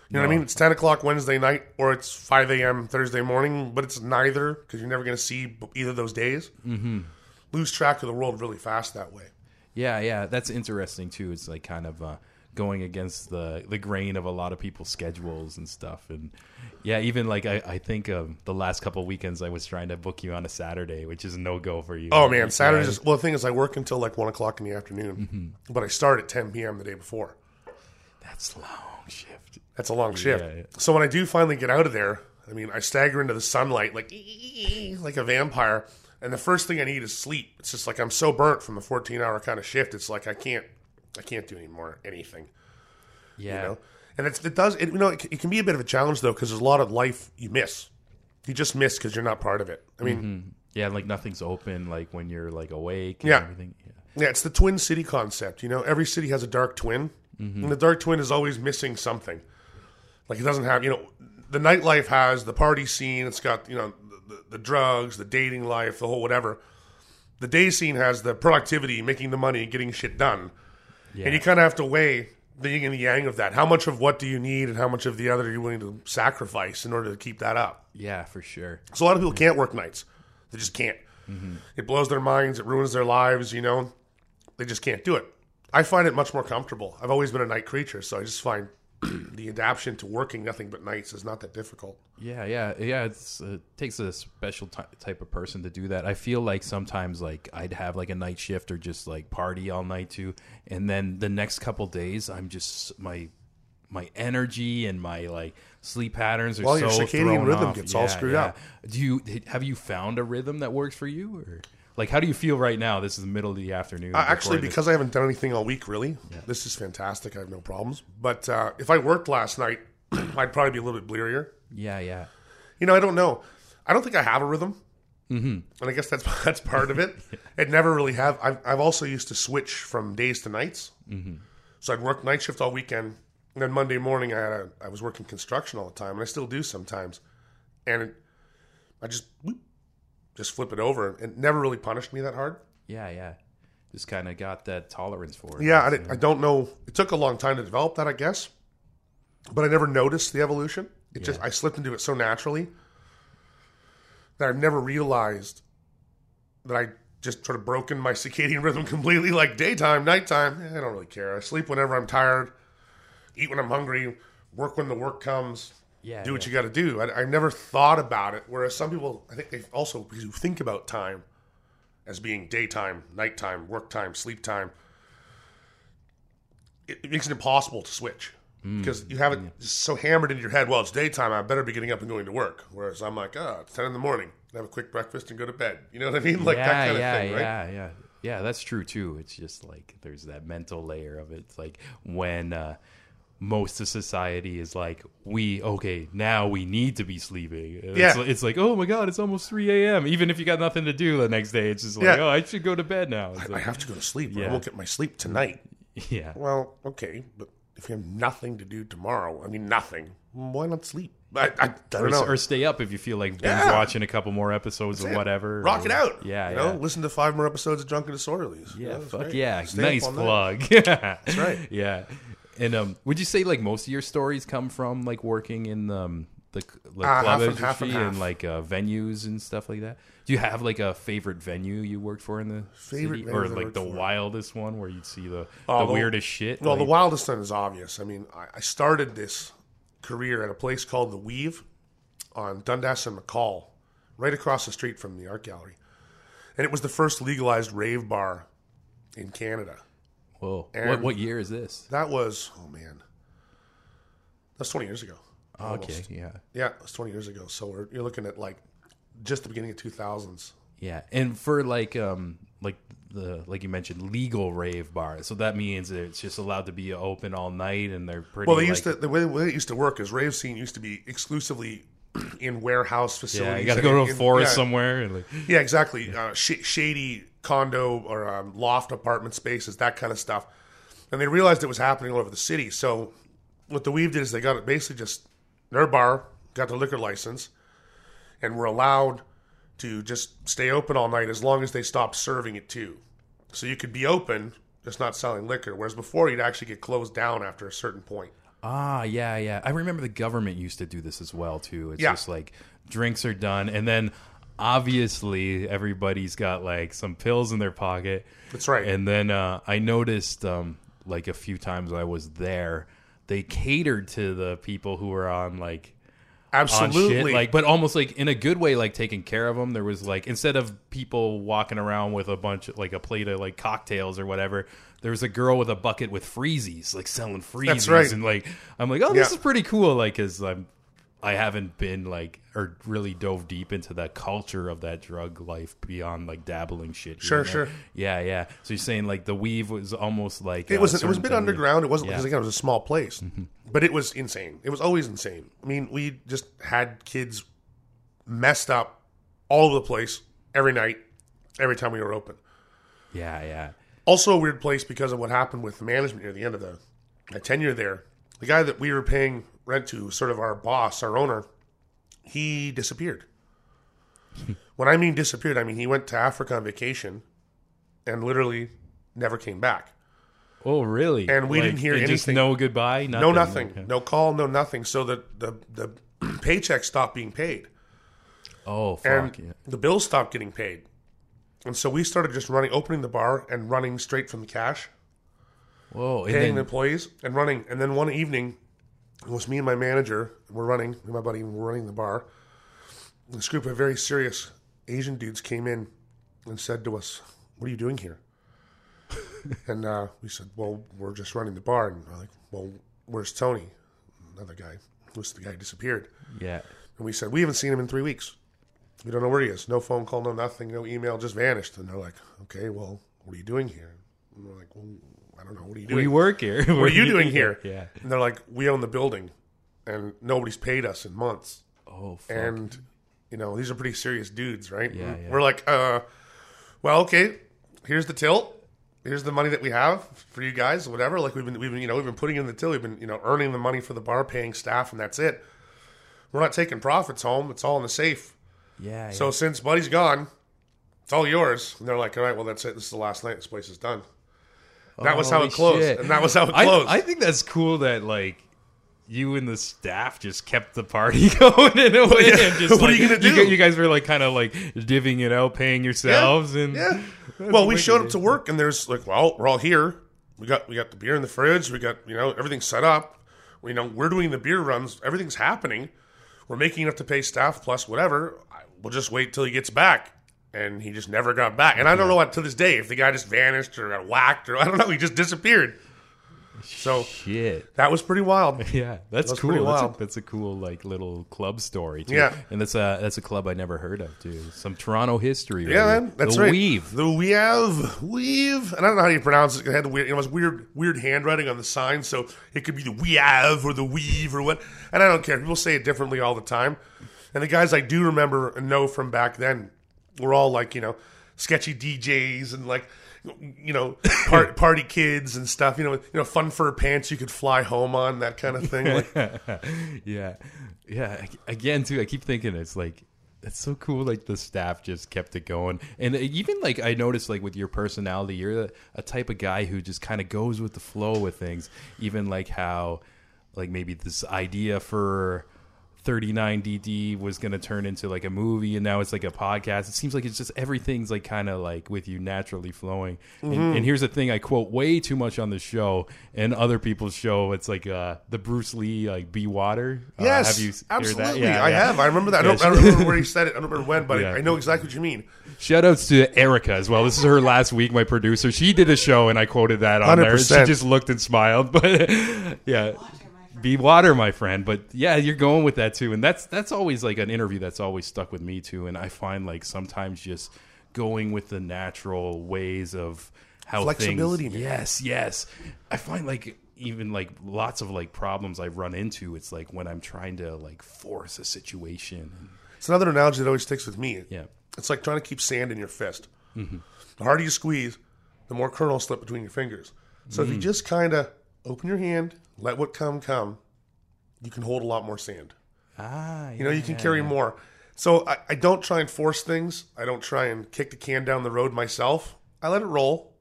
You know what I mean? It's ten o'clock Wednesday night, or it's five a.m. Thursday morning, but it's neither because you're never going to see either of those days. Mm-hmm. Lose track of the world really fast that way. Yeah, yeah, that's interesting too. It's like kind of uh, going against the the grain of a lot of people's schedules and stuff. And yeah, even like I, I think um, the last couple weekends I was trying to book you on a Saturday, which is no go for you. Oh man, Saturdays. Is, well, the thing is, I work until like one o'clock in the afternoon, but I start at ten p.m. the day before. That's long shift. That's a long shift. Yeah, yeah. So when I do finally get out of there, I mean, I stagger into the sunlight like [LAUGHS] like a vampire, and the first thing I need is sleep. It's just like I'm so burnt from the 14 hour kind of shift. It's like I can't I can't do anymore anything. Yeah, You know, and it's, it does it, you know it, it can be a bit of a challenge though because there's a lot of life you miss. You just miss because you're not part of it. I mean, mm-hmm. yeah, like nothing's open. Like when you're like awake. And Yeah. everything. Yeah. Yeah, it's the twin city concept. You know, every city has a dark twin, mm-hmm. and the dark twin is always missing something. Like it doesn't have, you know, the nightlife has the party scene. It's got you know the, the, the drugs, the dating life, the whole whatever. The day scene has the productivity, making the money, getting shit done, Yeah. and you kind of have to weigh the yin and the yang of that. How much of what do you need, and how much of the other are you willing to sacrifice in order to keep that up? yeah, for sure. So a lot of people can't work nights. They just can't. Mm-hmm. It blows their minds. It ruins their lives. You know, they just can't do it. I find it much more comfortable. I've always been a night creature, so I just find [CLEARS THROAT] the adaptation to working nothing but nights is not that difficult. Yeah, yeah, yeah. It's, it takes a special ty- type of person to do that. I feel like sometimes, like I'd have like a night shift or just like party all night too, and then the next couple days, I'm just my my energy and my like sleep patterns are Well, so your circadian thrown rhythm off. gets all screwed up. Do you have you found a rhythm that works for you, or like how do you feel right now? This is the middle of the afternoon. Uh, actually, because I haven't done anything all week, really, this is fantastic. I have no problems. But uh, if I worked last night, [CLEARS THROAT] I'd probably be a little bit blearier. yeah, yeah, You know, I don't know. I don't think I have a rhythm, mm-hmm. and I guess that's [LAUGHS] that's part of it. [LAUGHS] It never really have. I've, I've also used to switch from days to nights. Mm-hmm. So I'd work night shift all weekend, and then Monday morning I had a, I was working construction all the time, and I still do sometimes. And it, I just whoop, just flip it over. and never really punished me that hard. yeah, yeah. Just kind of got that tolerance for it. Yeah, I, I don't know. It took a long time to develop that, I guess, but I never noticed the evolution. It just I slipped into it so naturally that I've never realized that I just sort of broken my [LAUGHS] circadian rhythm completely. Like daytime, nighttime, eh, I don't really care. I sleep whenever I'm tired, eat when I'm hungry, work when the work comes. Yeah, do what yeah. you got to do. I, I never thought about it. Whereas some people, I think they also because you think about time as being daytime, nighttime, work time, sleep time. It, it makes it impossible to switch Mm. because you have it so hammered in your head. Well, it's daytime. I better be getting up and going to work. Whereas I'm like, oh, it's ten in the morning. Have a quick breakfast and go to bed. You know what I mean? [LAUGHS] Like yeah, that kind yeah, of thing, right? yeah, yeah, yeah. That's true too. It's just like there's that mental layer of it. It's like when uh, most of society is like, we okay now we need to be sleeping. And Yeah. it's, it's like oh my god, it's almost three a.m. Even if you got nothing to do the next day, it's just like Yeah. oh I should go to bed now. It's I like, have to go to sleep. Or I won't get my sleep tonight. [LAUGHS] yeah, Well, okay, but if you have nothing to do tomorrow, I mean nothing. Why not sleep? I, I, I don't or, know. or stay up if you feel like Yeah. watching a couple more episodes or whatever. Rock it out. Yeah, you yeah. know, listen to five more episodes of Drunken Disorderlies. Yeah, that's fuck great. yeah. Stay nice all night. plug. [LAUGHS] That's right. Yeah. And um, would you say like most of your stories come from like working in um, the, the Uh, club half and- industry half and half. like uh, venues and stuff like that? Do you have like a favorite venue you worked for in the Favorite city? or like the for? wildest one where you'd see the, Oh, the the- weirdest shit? Well, the wildest one is obvious. I mean, I, I started this career at a place called the Weave on Dundas and McCaul, right across the street from the art gallery, and it was the first legalized rave bar in Canada. Whoa. what and- what year is this? That was oh man, that's twenty years ago. Okay, yeah. Yeah, it was twenty years ago. So we're, you're looking at like just the beginning of two thousands. Yeah, and for like um like the like you mentioned legal rave bar, so that means it's just allowed to be open all night, and they're pretty. Well, they like, used to the way, the way it used to work is rave scene used to be exclusively [CLEARS THROAT] in warehouse facilities. Yeah, you got to go to in- a forest yeah. somewhere. And like, Yeah, exactly. Uh, sh- shady condo or um, loft apartment spaces, that kind of stuff. And they realized it was happening all over the city. So what the Weave did is they got it basically just their bar got their liquor license, and were allowed to just stay open all night as long as they stopped serving it too. So you could be open, just not selling liquor. Whereas before, you'd actually get closed down after a certain point. Ah, yeah, yeah. I remember the government used to do this as well too. It's Yeah. just like drinks are done, and then obviously everybody's got like some pills in their pocket. That's right. And then uh, I noticed, um, like a few times I was there, they catered to the people who were on like Absolutely. shit, like, but almost like in a good way, like taking care of them. There was like instead of people walking around with a bunch of like a plate of like cocktails or whatever, there was a girl with a bucket with freezies, like selling freezies, That's right. and like I'm like, oh, this Yeah. is pretty cool, like because I'm. I haven't been like or really dove deep into that culture of that drug life beyond like dabbling shit. Sure, there. sure. Yeah, yeah. So you're saying like the weave was almost like It was it was a bit underground. It wasn't Yeah. because again it was a small place, Mm-hmm. but it was insane. It was always insane. I mean, we just had kids messed up all over the place every night, every time we were open. Yeah, yeah. Also, a weird place because of what happened with the management near the end of the my tenure there. The guy that we were paying rent to, sort of our boss, our owner, he disappeared. [LAUGHS] when I mean disappeared, I mean he went to Africa on vacation and literally never came back. Oh, really? And we didn't hear anything. no goodbye. Nothing. No, nothing. Okay. No call, no nothing. So the the the [CLEARS THROAT] paycheck stopped being paid, Oh, fuck. and yeah. the bills stopped getting paid. And so we started just running, opening the bar and running straight from the cash, Whoa. Paying the employees and running. And then one evening, it was me and my manager. We're running, me and my buddy, we're running the bar. This group of very serious Asian dudes came in and said to us, "What are you doing here?" [LAUGHS] and uh, we said, "Well, we're just running the bar." And they're like, "Well, where's Tony?" Another guy, who's the guy who disappeared. yeah. And we said, We haven't seen him in three weeks. We don't know where he is. No phone call, no nothing, no email, just vanished. And they're like, Okay, well, what are you doing here? And we're like, Well, I don't know. What are you doing? We work here. [LAUGHS] what are you doing here? Yeah. And they're like, We own the building and nobody's paid us in months. Oh, fuck. And, you know, these are pretty serious dudes, right? Yeah, yeah. We're like, uh, Well, okay, here's the tilt. Here's the money that we have for you guys, whatever. Like we've been, we've been, you know, we've been putting in the till. We've been, you know, earning the money for the bar, paying staff, and that's it. We're not taking profits home. It's all in the safe. yeah. So since Buddy's gone, it's all yours. And they're like, all right, well, that's it. This is the last night. This place is done. That was how it closed. shit. And that was how it closed. I think that's cool that like you and the staff just kept the party [LAUGHS] going in a way. yeah. And just, What are like, you gonna do? gu- You, guys were like kind of like divvying it out, paying yourselves, and yeah. [LAUGHS] Well, we showed up to work, and there's like, well, we're all here. We got we got the beer in the fridge. We got you know everything set up. You know we're doing the beer runs. Everything's happening. We're making enough to pay staff plus whatever. We'll just wait till he gets back. And he just never got back. And I don't know what to this day if the guy just vanished or got whacked or I don't know. He just disappeared. So shit. that was pretty wild. [LAUGHS] Yeah, that's, That's cool. That's a, that's a cool like little club story too. Yeah. and that's a that's a club I never heard of too. Some Toronto history. Yeah, man, that's the right. Weave. The weave, weave, and I don't know how you pronounce it. It had weird, it was weird, weird handwriting on the sign, so it could be the weave or the weave or what. And I don't care. People say it differently all the time. And the guys I do remember and know from back then were all like, you know, sketchy DJs and like, you know, [COUGHS] part, party kids and stuff. You know, you know, fun fur pants you could fly home on, that kind of thing. Like, [LAUGHS] yeah, yeah. Again, too, I keep thinking it's like it's so cool. Like the staff just kept it going, and uh, even like I noticed, like with your personality, you're a, a type of guy who just kind of goes with the flow with things. Even like how, like maybe this idea for. 39DD was going to turn into like a movie and now it's like a podcast. It seems like it's just everything's like kind of like with you naturally flowing. Mm-hmm. And, and here's the thing I quote way too much on the show and other people's show. It's like uh, the Bruce Lee, like Be Water. Uh, yes, have you absolutely. that? Yeah, I yeah. have. I remember that. I don't, I don't remember where he [LAUGHS] said it. I don't remember when, but Yeah. I, I know exactly what you mean. Shout outs to Erica as well. This is her last week, my producer. She did a show and I quoted that on there. She just looked and smiled. [LAUGHS] But yeah. Be water, my friend. But yeah, you're going with that too. And that's that's always like an interview that's always stuck with me too. And I find like sometimes just going with the natural ways of how Flexibility, things. Yes, yes. I find like even like lots of like problems I've run into, it's like when I'm trying to like force a situation. It's another analogy that always sticks with me. Yeah. It's like trying to keep sand in your fist. Mm-hmm. The harder you squeeze, the more kernels slip between your fingers. So if you mm. just kind of open your hand, let what come come, you can hold a lot more sand. Ah, You know, you can carry more. So I, I don't try and force things. I don't try and kick the can down the road myself. I let it roll.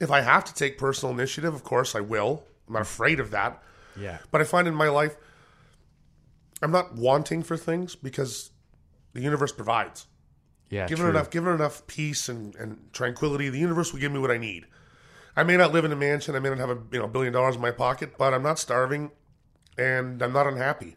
If I have to take personal initiative, of course I will. I'm not afraid of that. Yeah. But I find in my life, I'm not wanting for things because the universe provides. Yeah. Given true. enough, given enough peace and, and tranquility, the universe will give me what I need. I may not live in a mansion, I may not have a you know billion dollars in my pocket, but I'm not starving, and I'm not unhappy.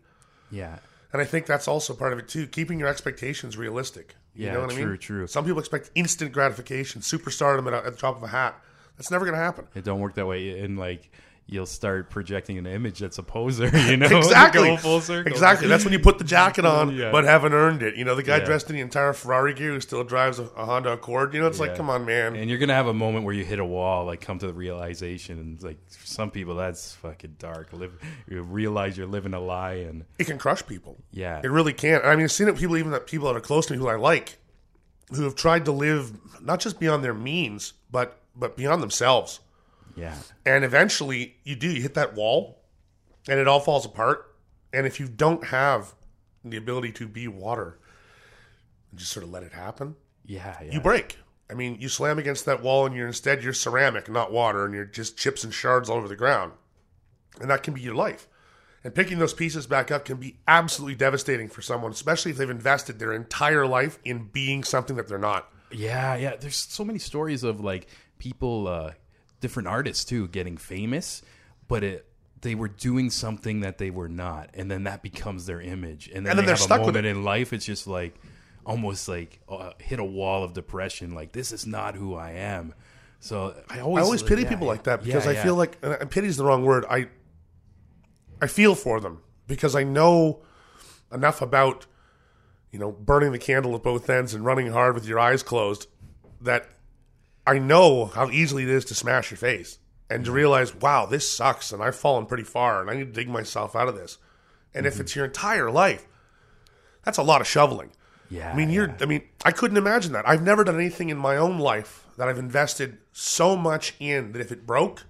Yeah. And I think that's also part of it too. Keeping your expectations realistic. You Yeah, know what I true, mean? true. Some people expect instant gratification, superstardom at, a- at the drop of a hat. That's never going to happen. It don't work that way, and like you'll start projecting an image that's a poser. [LAUGHS] You know, [LAUGHS] Exactly. Go full circle. Exactly. That's when you put the jacket on, [LAUGHS] Yeah. but haven't earned it. You know, the guy Yeah. dressed in the entire Ferrari gear who still drives a, a Honda Accord. You know, it's like, come on, man. And you're gonna have a moment where you hit a wall, like come to the realization, and like for some people that's fucking dark. Live, you realize you're living a lie, and it can crush people. yeah, It really can. I mean, I've seen it. People, even that people that are close to me, who I like, who have tried to live not just beyond their means, but but beyond themselves. Yeah, And eventually, you do. You hit that wall, and it all falls apart. And if you don't have the ability to be water, and just sort of let it happen, yeah, yeah. you break. I mean, you slam against that wall, and you're instead you're ceramic, not water, and you're just chips and shards all over the ground. And that can be your life. And picking those pieces back up can be absolutely devastating for someone, especially if they've invested their entire life in being something that they're not. Yeah, yeah. There's so many stories of like people, uh, different artists too, getting famous, but it they were doing something that they were not, and then that becomes their image, and then, And then they they're have stuck a with moment in life. It's just like almost like uh, hit a wall of depression. Like this is not who I am. So I always I always pity yeah, people like that yeah, because I yeah. feel like and pity is the wrong word. I I feel for them because I know enough about you know burning the candle at both ends and running hard with your eyes closed that I know how easily it is to smash your face and to realize, wow, this sucks and I've fallen pretty far and I need to dig myself out of this. And if it's your entire life, that's a lot of shoveling. yeah. I mean, you're. I mean, I couldn't imagine that. I've never done anything in my own life that I've invested so much in that if it broke,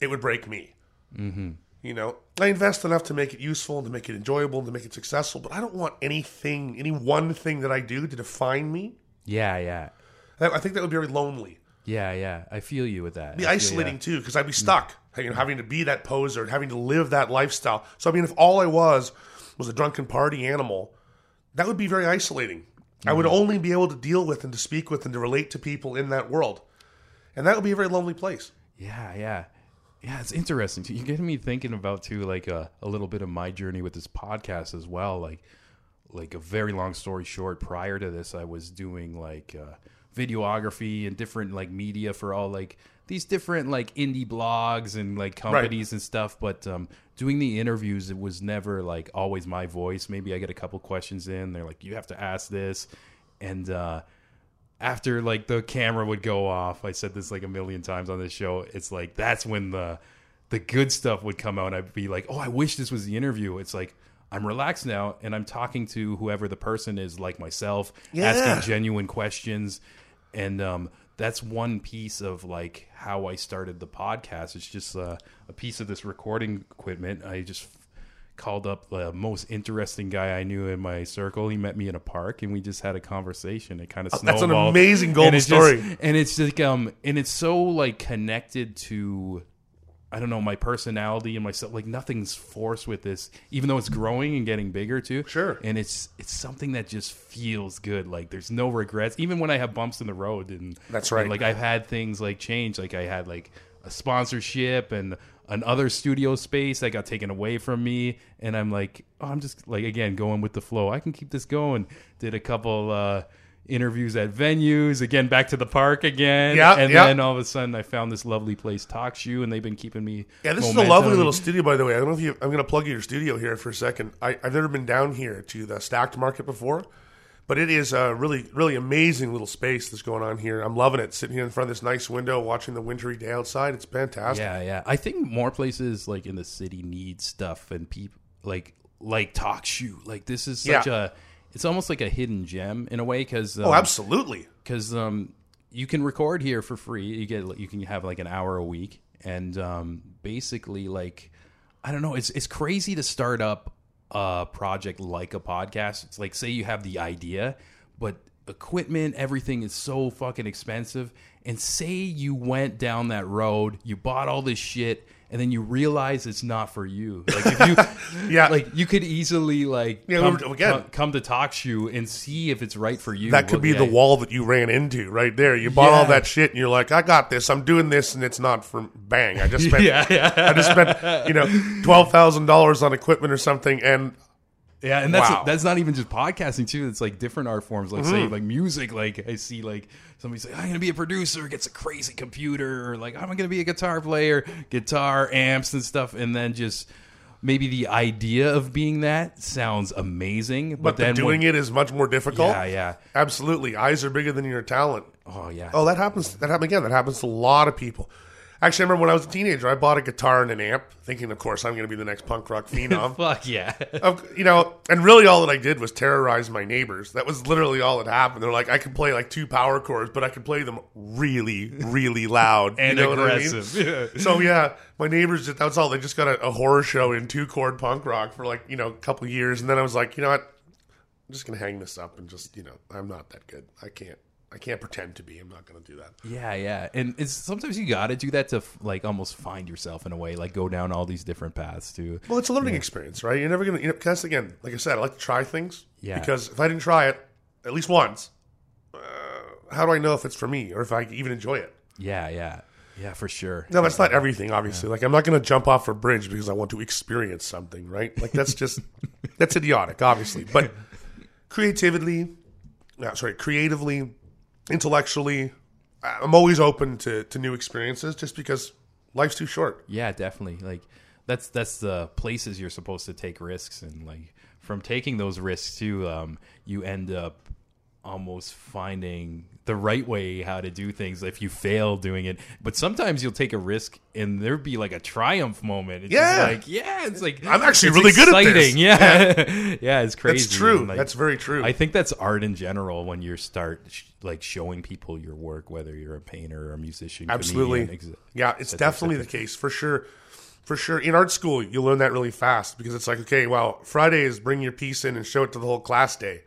it would break me. Mm-hmm. You know, I invest enough to make it useful and to make it enjoyable and to make it successful, but I don't want anything, any one thing that I do to define me. yeah, yeah, I think that would be very lonely, yeah, yeah. I feel you with that. be I feel isolating ya. too, because I'd be mm. stuck. You know, having to be that poser, having to live that lifestyle. So I mean, if all I was was a drunken party animal, that would be very isolating. I would mm. only be able to deal with and to speak with and to relate to people in that world, and that would be a very lonely place. Yeah, yeah. Yeah, it's interesting. too. You're getting me thinking about too, like a, a little bit of my journey with this podcast as well. Like, like a very long story short. Prior to this, I was doing like uh, videography and different like media for all like these different like indie blogs and like companies and stuff. But um, doing the interviews, it was never like always my voice. Maybe I get a couple questions in. They're like, you have to ask this, and uh, after like the camera would go off i said this like a million times on this show it's like that's when the the good stuff would come out i'd be like oh i wish this was the interview it's like i'm relaxed now and i'm talking to whoever the person is like myself Yeah. asking genuine questions and um that's one piece of like how i started the podcast it's just uh, a piece of this recording equipment i just called up the most interesting guy I knew in my circle. He met me in a park, and we just had a conversation. It kind of Oh, that's an amazing golden And story. just- and it's like um, and it's so like connected to. I don't know my personality and myself. Like nothing's forced with this, even though it's growing and getting bigger too. Sure. and it's it's something that just feels good. Like there's no regrets, even when I have bumps in the road. And That's right. and, like I've had things like change. Like I had like a sponsorship and another studio space that got taken away from me, and I'm like, oh, I'm just like again going with the flow. I can keep this going. Did a couple uh, interviews at venues. Again, back to the park again. Yeah, and yeah. then all of a sudden I found this lovely place, Talk Shoe, and they've been keeping me. Yeah, this is a lovely little studio, by the way. I don't know if you. I'm going to plug your studio here for a second. I, I've never been down here to the Stackt Market before, but it is a really, really amazing little space that's going on here. I'm loving it. Sitting here in front of this nice window, watching the wintry day outside. It's fantastic. Yeah, yeah. I think more places like in the city need stuff and people like like Talk Shoe. Like this is such Yeah. a. It's almost like a hidden gem in a way because Oh, absolutely. because um, you can record here for free. You get you can have like an hour a week, and um, basically like I don't know. It's it's crazy to start up a project like a podcast. It's like say you have the idea, but equipment, everything is so fucking expensive. And say you went down that road, you bought all this shit, and then you realize it's not for you. Like if you, [LAUGHS] Yeah. like you could easily like Yeah, come, again- come, come to talk shoe and see if it's right for you. That could Well, be yeah. the wall that you ran into right there. You bought all that shit and you're like, I got this. I'm doing this and it's not for bang. I just [LAUGHS] spent Yeah, yeah. I just spent, you know, twelve thousand dollars on equipment or something and Yeah, and that's Wow. that's not even just podcasting too. It's like different art forms, like Mm-hmm. say like music. Like I see like somebody say, "I'm gonna be a producer," gets a crazy computer, or like I'm gonna be a guitar player, guitar amps and stuff, and then just maybe the idea of being that sounds amazing, but, but, the then doing when, it is much more difficult. yeah, yeah, Absolutely. Eyes are bigger than your talent. oh yeah, Oh, that happens. That happened again. That happens to a lot of people. Actually, I remember when I was a teenager, I bought a guitar and an amp, thinking, of course, I'm going to be the next punk rock phenom. [LAUGHS] fuck yeah, of, you know, and really all that I did was terrorize my neighbors. That was literally all that happened. They're like, I could play like two power chords, but I could play them really, really loud [LAUGHS] and you know what I mean? aggressive. Yeah. [LAUGHS] So yeah, my neighbors just that's all. They just got a, a horror show in two chord punk rock for like you know a couple of years, and then I was like, you know what, I'm just gonna hang this up and just you know I'm not that good. I can't. I can't pretend to be. I'm not gonna do that. Yeah, yeah, and it's sometimes you got to do that to like almost find yourself in a way, like go down all these different paths too. Well, it's a learning experience, right? You're never gonna. You know, because again, like I said, I like to try things. Yeah. Because if I didn't try it at least once, uh, how do I know if it's for me or if I even enjoy it? Yeah, yeah, yeah, for sure. No, that's not everything. Obviously, like I'm not going to jump off a bridge because I want to experience something, right? Like that's [LAUGHS] just that's idiotic, obviously. But creatively, no, sorry, creatively, intellectually, I'm always open to to new experiences, just because life's too short. Yeah, definitely. Like that's that's the places you're supposed to take risks, and like from taking those risks too, um, you end up almost finding the right way how to do things if you fail doing it. But sometimes you'll take a risk and there'd be like a triumph moment. It's Yeah. like yeah, it's like I'm actually really good at this. exciting. [LAUGHS] Yeah, yeah, it's crazy. That's true. Like, that's very true. I think that's art in general when you start sh- like showing people your work, whether you're a painter or a musician. Absolutely. comedian, Yeah, it's definitely the case for sure. For sure. In art school, you learn that really fast because it's like, okay, well, Friday is bring your piece in and show it to the whole class day.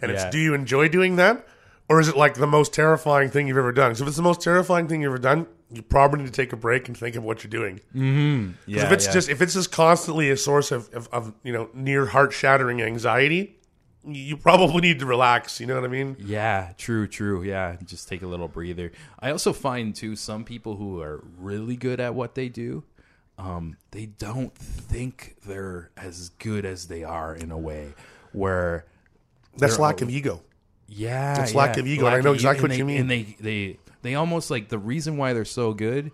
And Yeah. it's, do you enjoy doing that? Or is it like the most terrifying thing you've ever done? Because if it's the most terrifying thing you've ever done, you probably need to take a break and think of what you're doing. Yeah, if it's yeah. just if it's just constantly a source of, of, of you know near heart shattering anxiety, you probably need to relax. You know what I mean? Yeah, true, true. Yeah, just take a little breather. I also find too some people who are really good at what they do, um, they don't think they're as good as they are in a way. Where That's lack of ego. yeah, It's lack yeah, of ego, and I know exactly what they- you mean. And they they they almost like the reason why they're so good.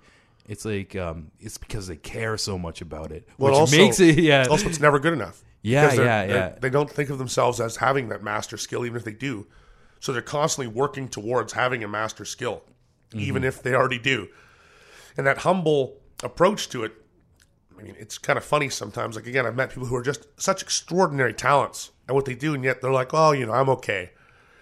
It's like um, it's because they care so much about it, Well, which also- makes it [LAUGHS] yeah. Also, it's never good enough. [LAUGHS] Yeah, Because they're- yeah, they're- yeah. They don't think of themselves as having that master skill, even if they do. So they're constantly working towards having a master skill, Mm-hmm. even if they already do. And that humble approach to it, mean, it's kind of funny sometimes. Like, again, I've met people who are just such extraordinary talents at what they do, and yet they're like, oh, you know, I'm okay.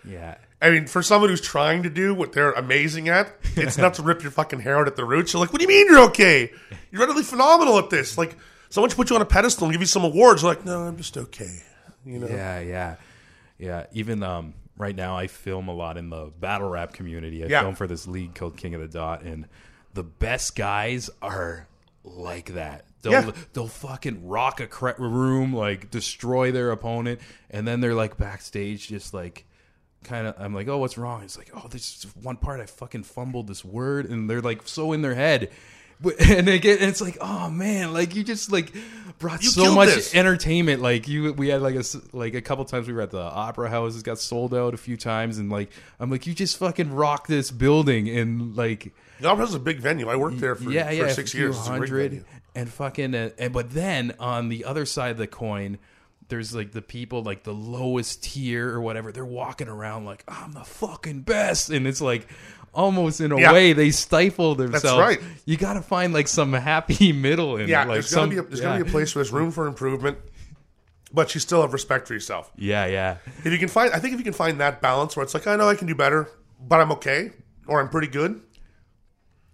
yeah, I mean, for someone who's trying to do what they're amazing at, it's not to rip your fucking hair out at the roots. You're like, what do you mean you're okay? You're utterly phenomenal at this. Like, someone should put you on a pedestal and give you some awards. You're like, no, I'm just okay. You know? Yeah, yeah, yeah. Even um, right now, I film a lot in the battle rap community. I Yeah. film for this league called King of the Dot, and the best guys are like that. They'll Yeah. they'll fucking rock a cre- room, like destroy their opponent, and then they're like backstage, just like kind of. I'm like, oh, what's wrong? It's like, oh, this one part I fucking fumbled this word, and they're like so in their head. [LAUGHS] And and it's like, oh man, like you just like brought You so much this. entertainment. Like you, we had like a like a couple times we were at the opera house. It got sold out a few times, and like I'm like, you just fucking rock this building, and like The Opera House is a big venue. I worked there for, yeah, for yeah, six years. It's a great hundred, and fucking, uh, and but then on the other side of the coin. There's like the people like the lowest tier or whatever. They're walking around like I'm the fucking best, and it's like almost in a Yeah. way they stifle themselves. That's right. You got to find like some happy [LAUGHS] middle and Yeah, like there's some. gonna be a, there's yeah. gonna be a place where there's room for improvement, but you still have respect for yourself. Yeah, yeah, If you can find, I think if you can find that balance where it's like, I know I can do better, but I'm okay, or I'm pretty good.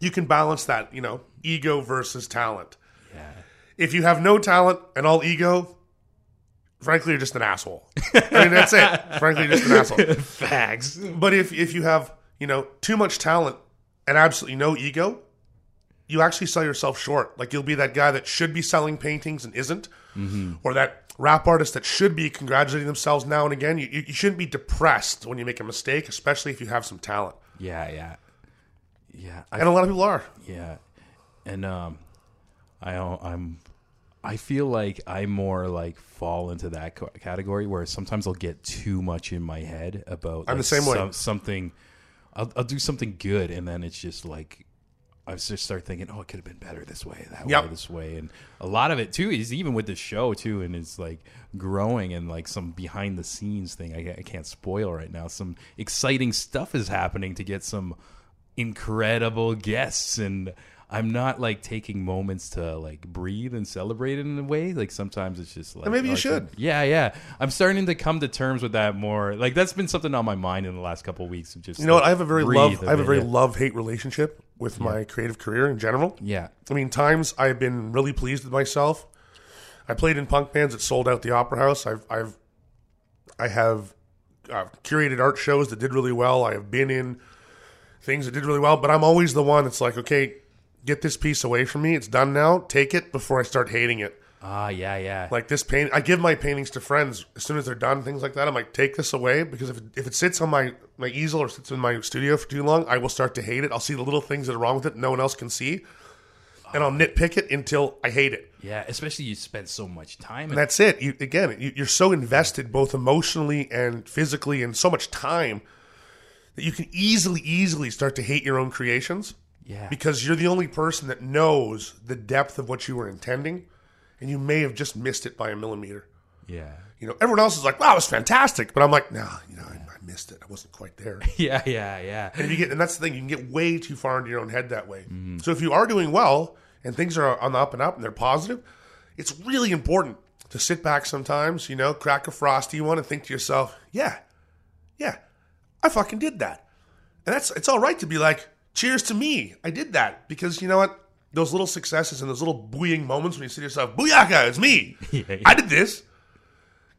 You can balance that, you know, ego versus talent. yeah. If you have no talent and all ego, frankly, you're just an asshole. I mean, that's it. [LAUGHS] frankly, you're just an asshole. Facts. But if if you have you know too much talent and absolutely no ego, you actually sell yourself short. Like you'll be that guy that should be selling paintings and isn't, or that rap artist that should be congratulating themselves now and again. You, you you shouldn't be depressed when you make a mistake, especially if you have some talent. Yeah, yeah, yeah. I, And a lot of people are. yeah, and um, I I'm I feel like I more like fall into that category where sometimes I'll get too much in my head about. I'm like, the same way. some- something, I'll, I'll do something good, and then it's just like. I just start thinking, oh, it could have been better this way, that Yep. way, this way, and a lot of it too is even with the show too, and it's like growing and like some behind the scenes thing. I, I can't spoil right now. Some exciting stuff is happening to get some incredible guests, and I'm not like taking moments to like breathe and celebrate it in a way. Like sometimes it's just like And maybe you oh, should. Yeah, yeah. I'm starting to come to terms with that more. Like that's been something on my mind in the last couple of weeks. Of just You know what? I have a very love, I have a very love hate relationship with my creative career in general. yeah. I mean, times I've been really pleased with myself. I played in punk bands that sold out the Opera House. I've, I've, I have uh, curated art shows that did really well. I have been in things that did really well. But I'm always the one that's like, okay, get this piece away from me. It's done now. Take it before I start hating it. Ah, yeah, yeah. Like this paint, I give my paintings to friends as soon as they're done. Things like that. I'm like, take this away because if it, if it sits on my my easel or sits in my studio for too long, I will start to hate it. I'll see the little things that are wrong with it no one else can see, and I'll nitpick it until I hate it. yeah, especially you spend so much time. And that's it. You again, you, you're so invested both emotionally and physically, and so much time that you can easily, easily start to hate your own creations yeah, because you're the only person that knows the depth of what you were intending, and you may have just missed it by a millimeter. yeah, You know, everyone else is like, "Wow, it was fantastic," but I'm like, "No, you know, I, I missed it. I wasn't quite there." [LAUGHS] yeah, yeah, yeah. and you get, and that's the thing, you can get way too far into your own head that way. Mm-hmm. So if you are doing well and things are on the up and up and they're positive, it's really important to sit back sometimes, you know, crack a frosty one and think to yourself, "Yeah, yeah, I fucking did that," and that's it's all right to be like, "Cheers to me, I did that," because you know what. Those little successes and those little buoying moments when you say to yourself, "Booyaka, it's me! [LAUGHS] Yeah, yeah. I did this,"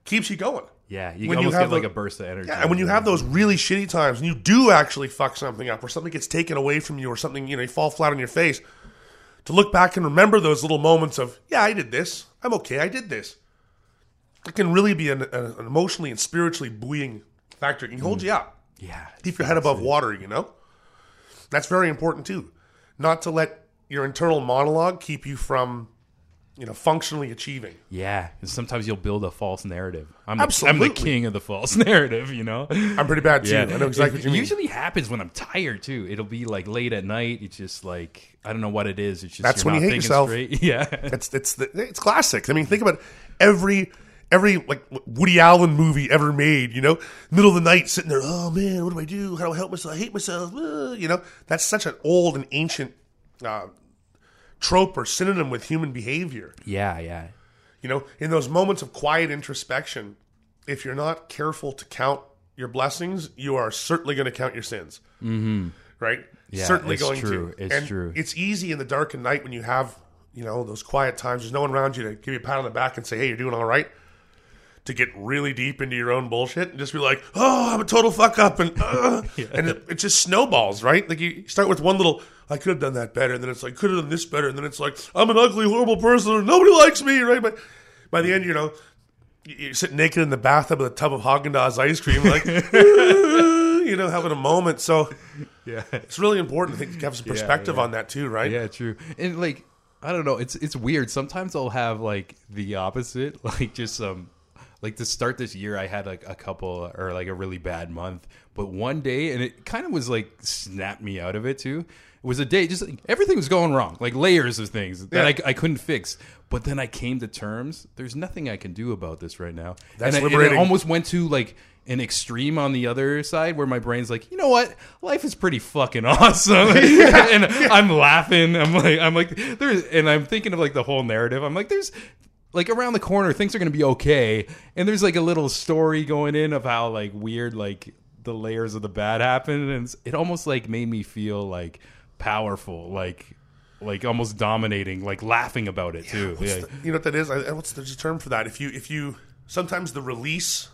keeps you going. Yeah, you When you almost have get like the- a burst of energy. Yeah, and when you have those really shitty times and you do actually fuck something up or something gets taken away from you or something, you know, you fall flat on your face, to look back and remember those little moments of, yeah, I did this. I'm okay. I did this. It can really be an, an emotionally and spiritually buoying factor. It can hold mm. you up, yeah, keep your head above water, you know? That's very important too. Not to let your internal monologue keep you from, you know, functionally achieving. yeah. And sometimes you'll build a false narrative. I'm the, I'm the king of the false [LAUGHS] narrative. You know. I'm pretty bad too. I know exactly it what you mean. usually happens when I'm tired too. It'll be like late at night. It's just like I don't know what it is. It's just That's when you hate yourself. Straight. [LAUGHS] Yeah, It's it's the, it's classic. I mean, think about every every like Woody Allen movie ever made. You know, middle of the night, sitting there. Oh man, what do I do? How do I help myself? I hate myself. Uh, you know, that's such an old and ancient uh, trope or synonym with human behavior. yeah, yeah, You know, in those moments of quiet introspection, if you're not careful to count your blessings, you are certainly going to count your sins. Mm-hmm. Right? Yeah, certainly it's going true. to. It's and true. It's easy in the dark and night when you have, you know, those quiet times. There's no one around you to give you a pat on the back and say, "Hey, you're doing all right." To get really deep into your own bullshit and just be like, "Oh, I'm a total fuck up," and uh, and it, it just snowballs, right? Like you start with one little, "I could have done that better," and then it's like, "Could have done this better," and then it's like, "I'm an ugly, horrible person, and nobody likes me," right? But by the end, you know, you- sit naked in the bathtub with a tub of Haagen Dazs ice cream, like, [LAUGHS] you know, having a moment. So yeah. it's really important to think, have some perspective yeah. on that too, right? Yeah, true. And like I don't know, it's it's weird. Sometimes I'll have like the opposite, [LAUGHS] like just um like to start this year I had like a couple or like a really bad month, but one day and it kind of was like snapped me out of it too. It was a day just like, everything was going wrong, like layers of things that I, I couldn't fix. But then I came to terms. There's nothing I can do about this right now. That's and, I, liberating. it almost went to like an extreme on the other side where my brain's like, you know what, life is pretty fucking [LAUGHS] awesome, [LAUGHS] and I'm laughing. I'm like, I'm like, there's, and I'm thinking of like the whole narrative. I'm like, there's like around the corner, things are gonna be okay, and there's like a little story going in of how like weird like the layers of the bad happen, and it almost like made me feel like powerful, like. Like almost dominating, like laughing about it too. Yeah. the- you know what that is? I, what's a term for that? If you if you sometimes the release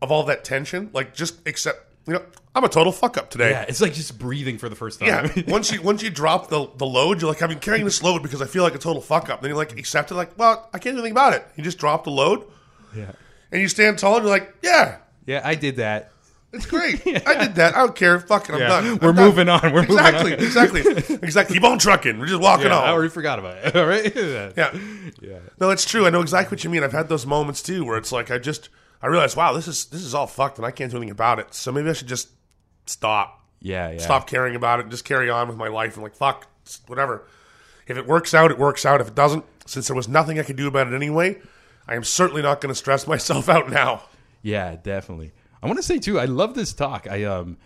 of all that tension, like just accept, you know, I'm a total fuck up today. Yeah, it's like just breathing for the first time. Yeah. once you once you drop the the load, you're like, I've been carrying this load because I feel like a total fuck up. Then you like accept it, like, well, I can't do anything about it. You just drop the load, yeah. and you stand tall, and you're like, yeah, Yeah, I did that. it's great. [LAUGHS] I did that. I don't care. Fuck it. I'm Yeah. done. I'm We're done. moving on. We're moving exactly, on. exactly, [LAUGHS] exactly. Keep on trucking. We're just walking Yeah, I on. already forgot about it. [LAUGHS] All right. Yeah. Yeah. Yeah. No, it's true. I know exactly what you mean. I've had those moments too, where it's like I just I realize, wow, this is this is all fucked, and I can't do anything about it. So maybe I should just stop, Yeah. Yeah. stop caring about it, and just carry on with my life, and like fuck, whatever. If it works out, it works out. If it doesn't, since there was nothing I could do about it anyway, I am certainly not going to stress [LAUGHS] myself out now. Yeah, definitely. I want to say too, I love this talk. I um,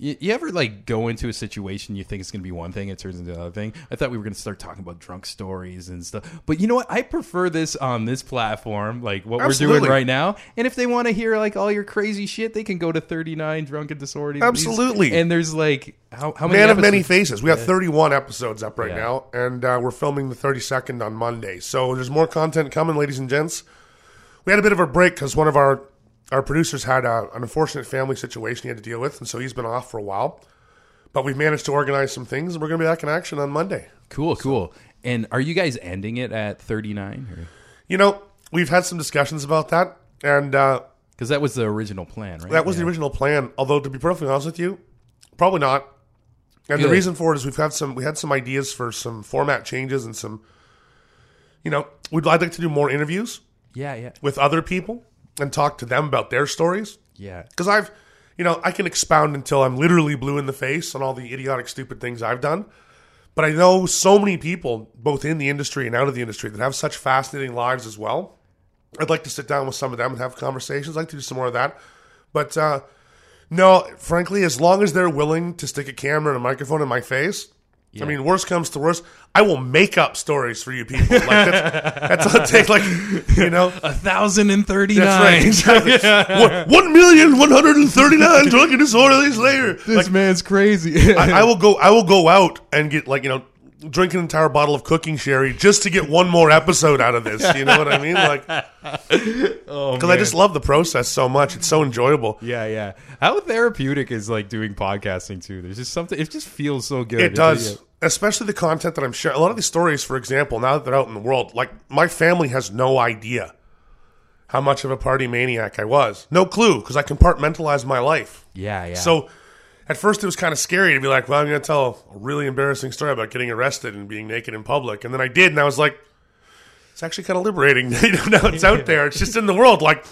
you, you ever like go into a situation you think it's going to be one thing, it turns into another thing. I thought we were going to start talking about drunk stories and stuff, but you know what? I prefer this on this platform, like what we're doing right now. And if they want to hear like all your crazy shit, they can go to thirty nine drunken and disorderly. Absolutely. And there's like how how many Man of many faces. We have 31 episodes up right Yeah. now, and uh, we're filming the 32nd on Monday. So there's more content coming, ladies and gents. We had a bit of a break because one of our our producers had uh an unfortunate family situation he had to deal with, and so he's been off for a while. But we've managed to organize some things, and we're going to be back in action on Monday. Cool, cool. And are you guys ending it at thirty nine? You know, we've had some discussions about that, and uh, Because that was the original plan, right? that was Yeah. the original plan. Although, to be perfectly honest with you, probably not. And the reason for it is we've had some we had some ideas for some format changes and some, you know, we'd I'd like to do more interviews Yeah, yeah, with other people and talk to them about their stories yeah. because I've, you know, I can expound until I'm literally blue in the face on all the idiotic, stupid things I've done. But I know so many people, both in the industry and out of the industry, that have such fascinating lives as well. I'd like to sit down with some of them and have conversations. I'd like to do some more of that. But uh, no, frankly, as long as they're willing to stick a camera and a microphone in my face, I mean, worst comes to worst, I will make up stories for you people. Like that's, [LAUGHS] that's all it takes. Like you know, A thousand and thirty nine. that's right. Exactly. [LAUGHS] One- One million one hundred and thirty nine drunken disorderlies later. This man's crazy. [LAUGHS] I, I will go. I will go out and get like you know, drink an entire bottle of cooking sherry just to get one more episode out of this. You know what I mean? Like, [LAUGHS] oh, because I just love the process so much. It's so enjoyable. yeah, yeah. How therapeutic is like doing podcasting too? There's just something. It just feels so good. It does. Especially the content that I'm sharing. A lot of these stories, for example, now that they're out in the world, like my family has no idea how much of a party maniac I was. No clue because I compartmentalized my life. Yeah, yeah. So at first it was kind of scary to be like, well, I'm going to tell a really embarrassing story about getting arrested and being naked in public. And then I did, and I was like, it's actually kind of liberating. [LAUGHS] You know, now it's out there. It's just in the world. Like,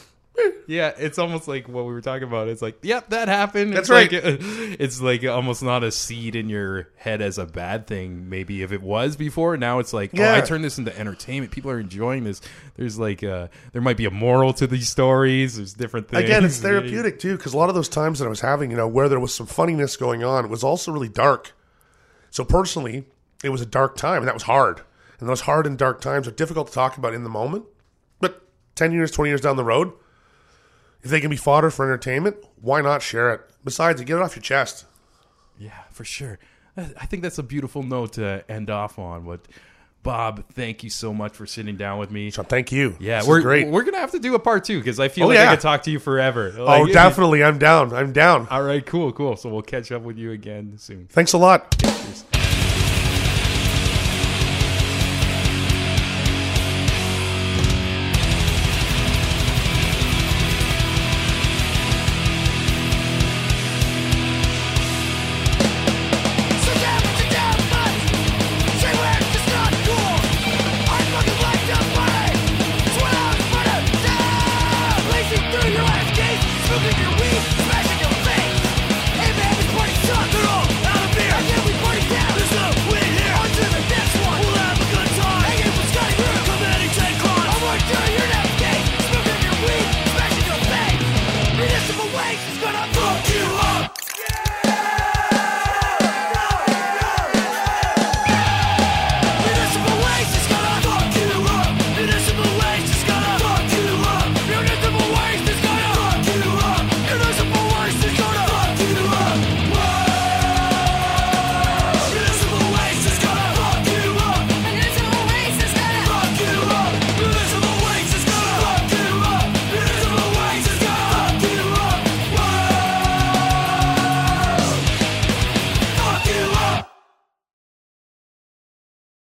yeah, it's almost like what we were talking about. It's like, yep, that happened. That's it's right. Like, [LAUGHS] it's like almost not a seed in your head as a bad thing. Maybe if it was before, now it's like, Yeah. oh, I turned this into entertainment. People are enjoying this. There's like, uh, there might be a moral to these stories. There's different things. again, it's [LAUGHS] therapeutic too, because a lot of those times that I was having, you know, where there was some funniness going on, it was also really dark. So personally, it was a dark time, and that was hard. And those hard and dark times are difficult to talk about in the moment. But 10 years, 20 years down the road, if they can be fodder for entertainment, why not share it? Besides, you get it off your chest. Yeah, for sure. I I think that's a beautiful note to end off on. But Bob, thank you so much for sitting down with me. So thank you. Yeah, This we're great. We're gonna have to do a part two because I feel Oh, like yeah. I could talk to you forever. oh, definitely. I'm down. I'm down. All right, cool, cool. So we'll catch up with you again soon. Thanks a lot. Cheers.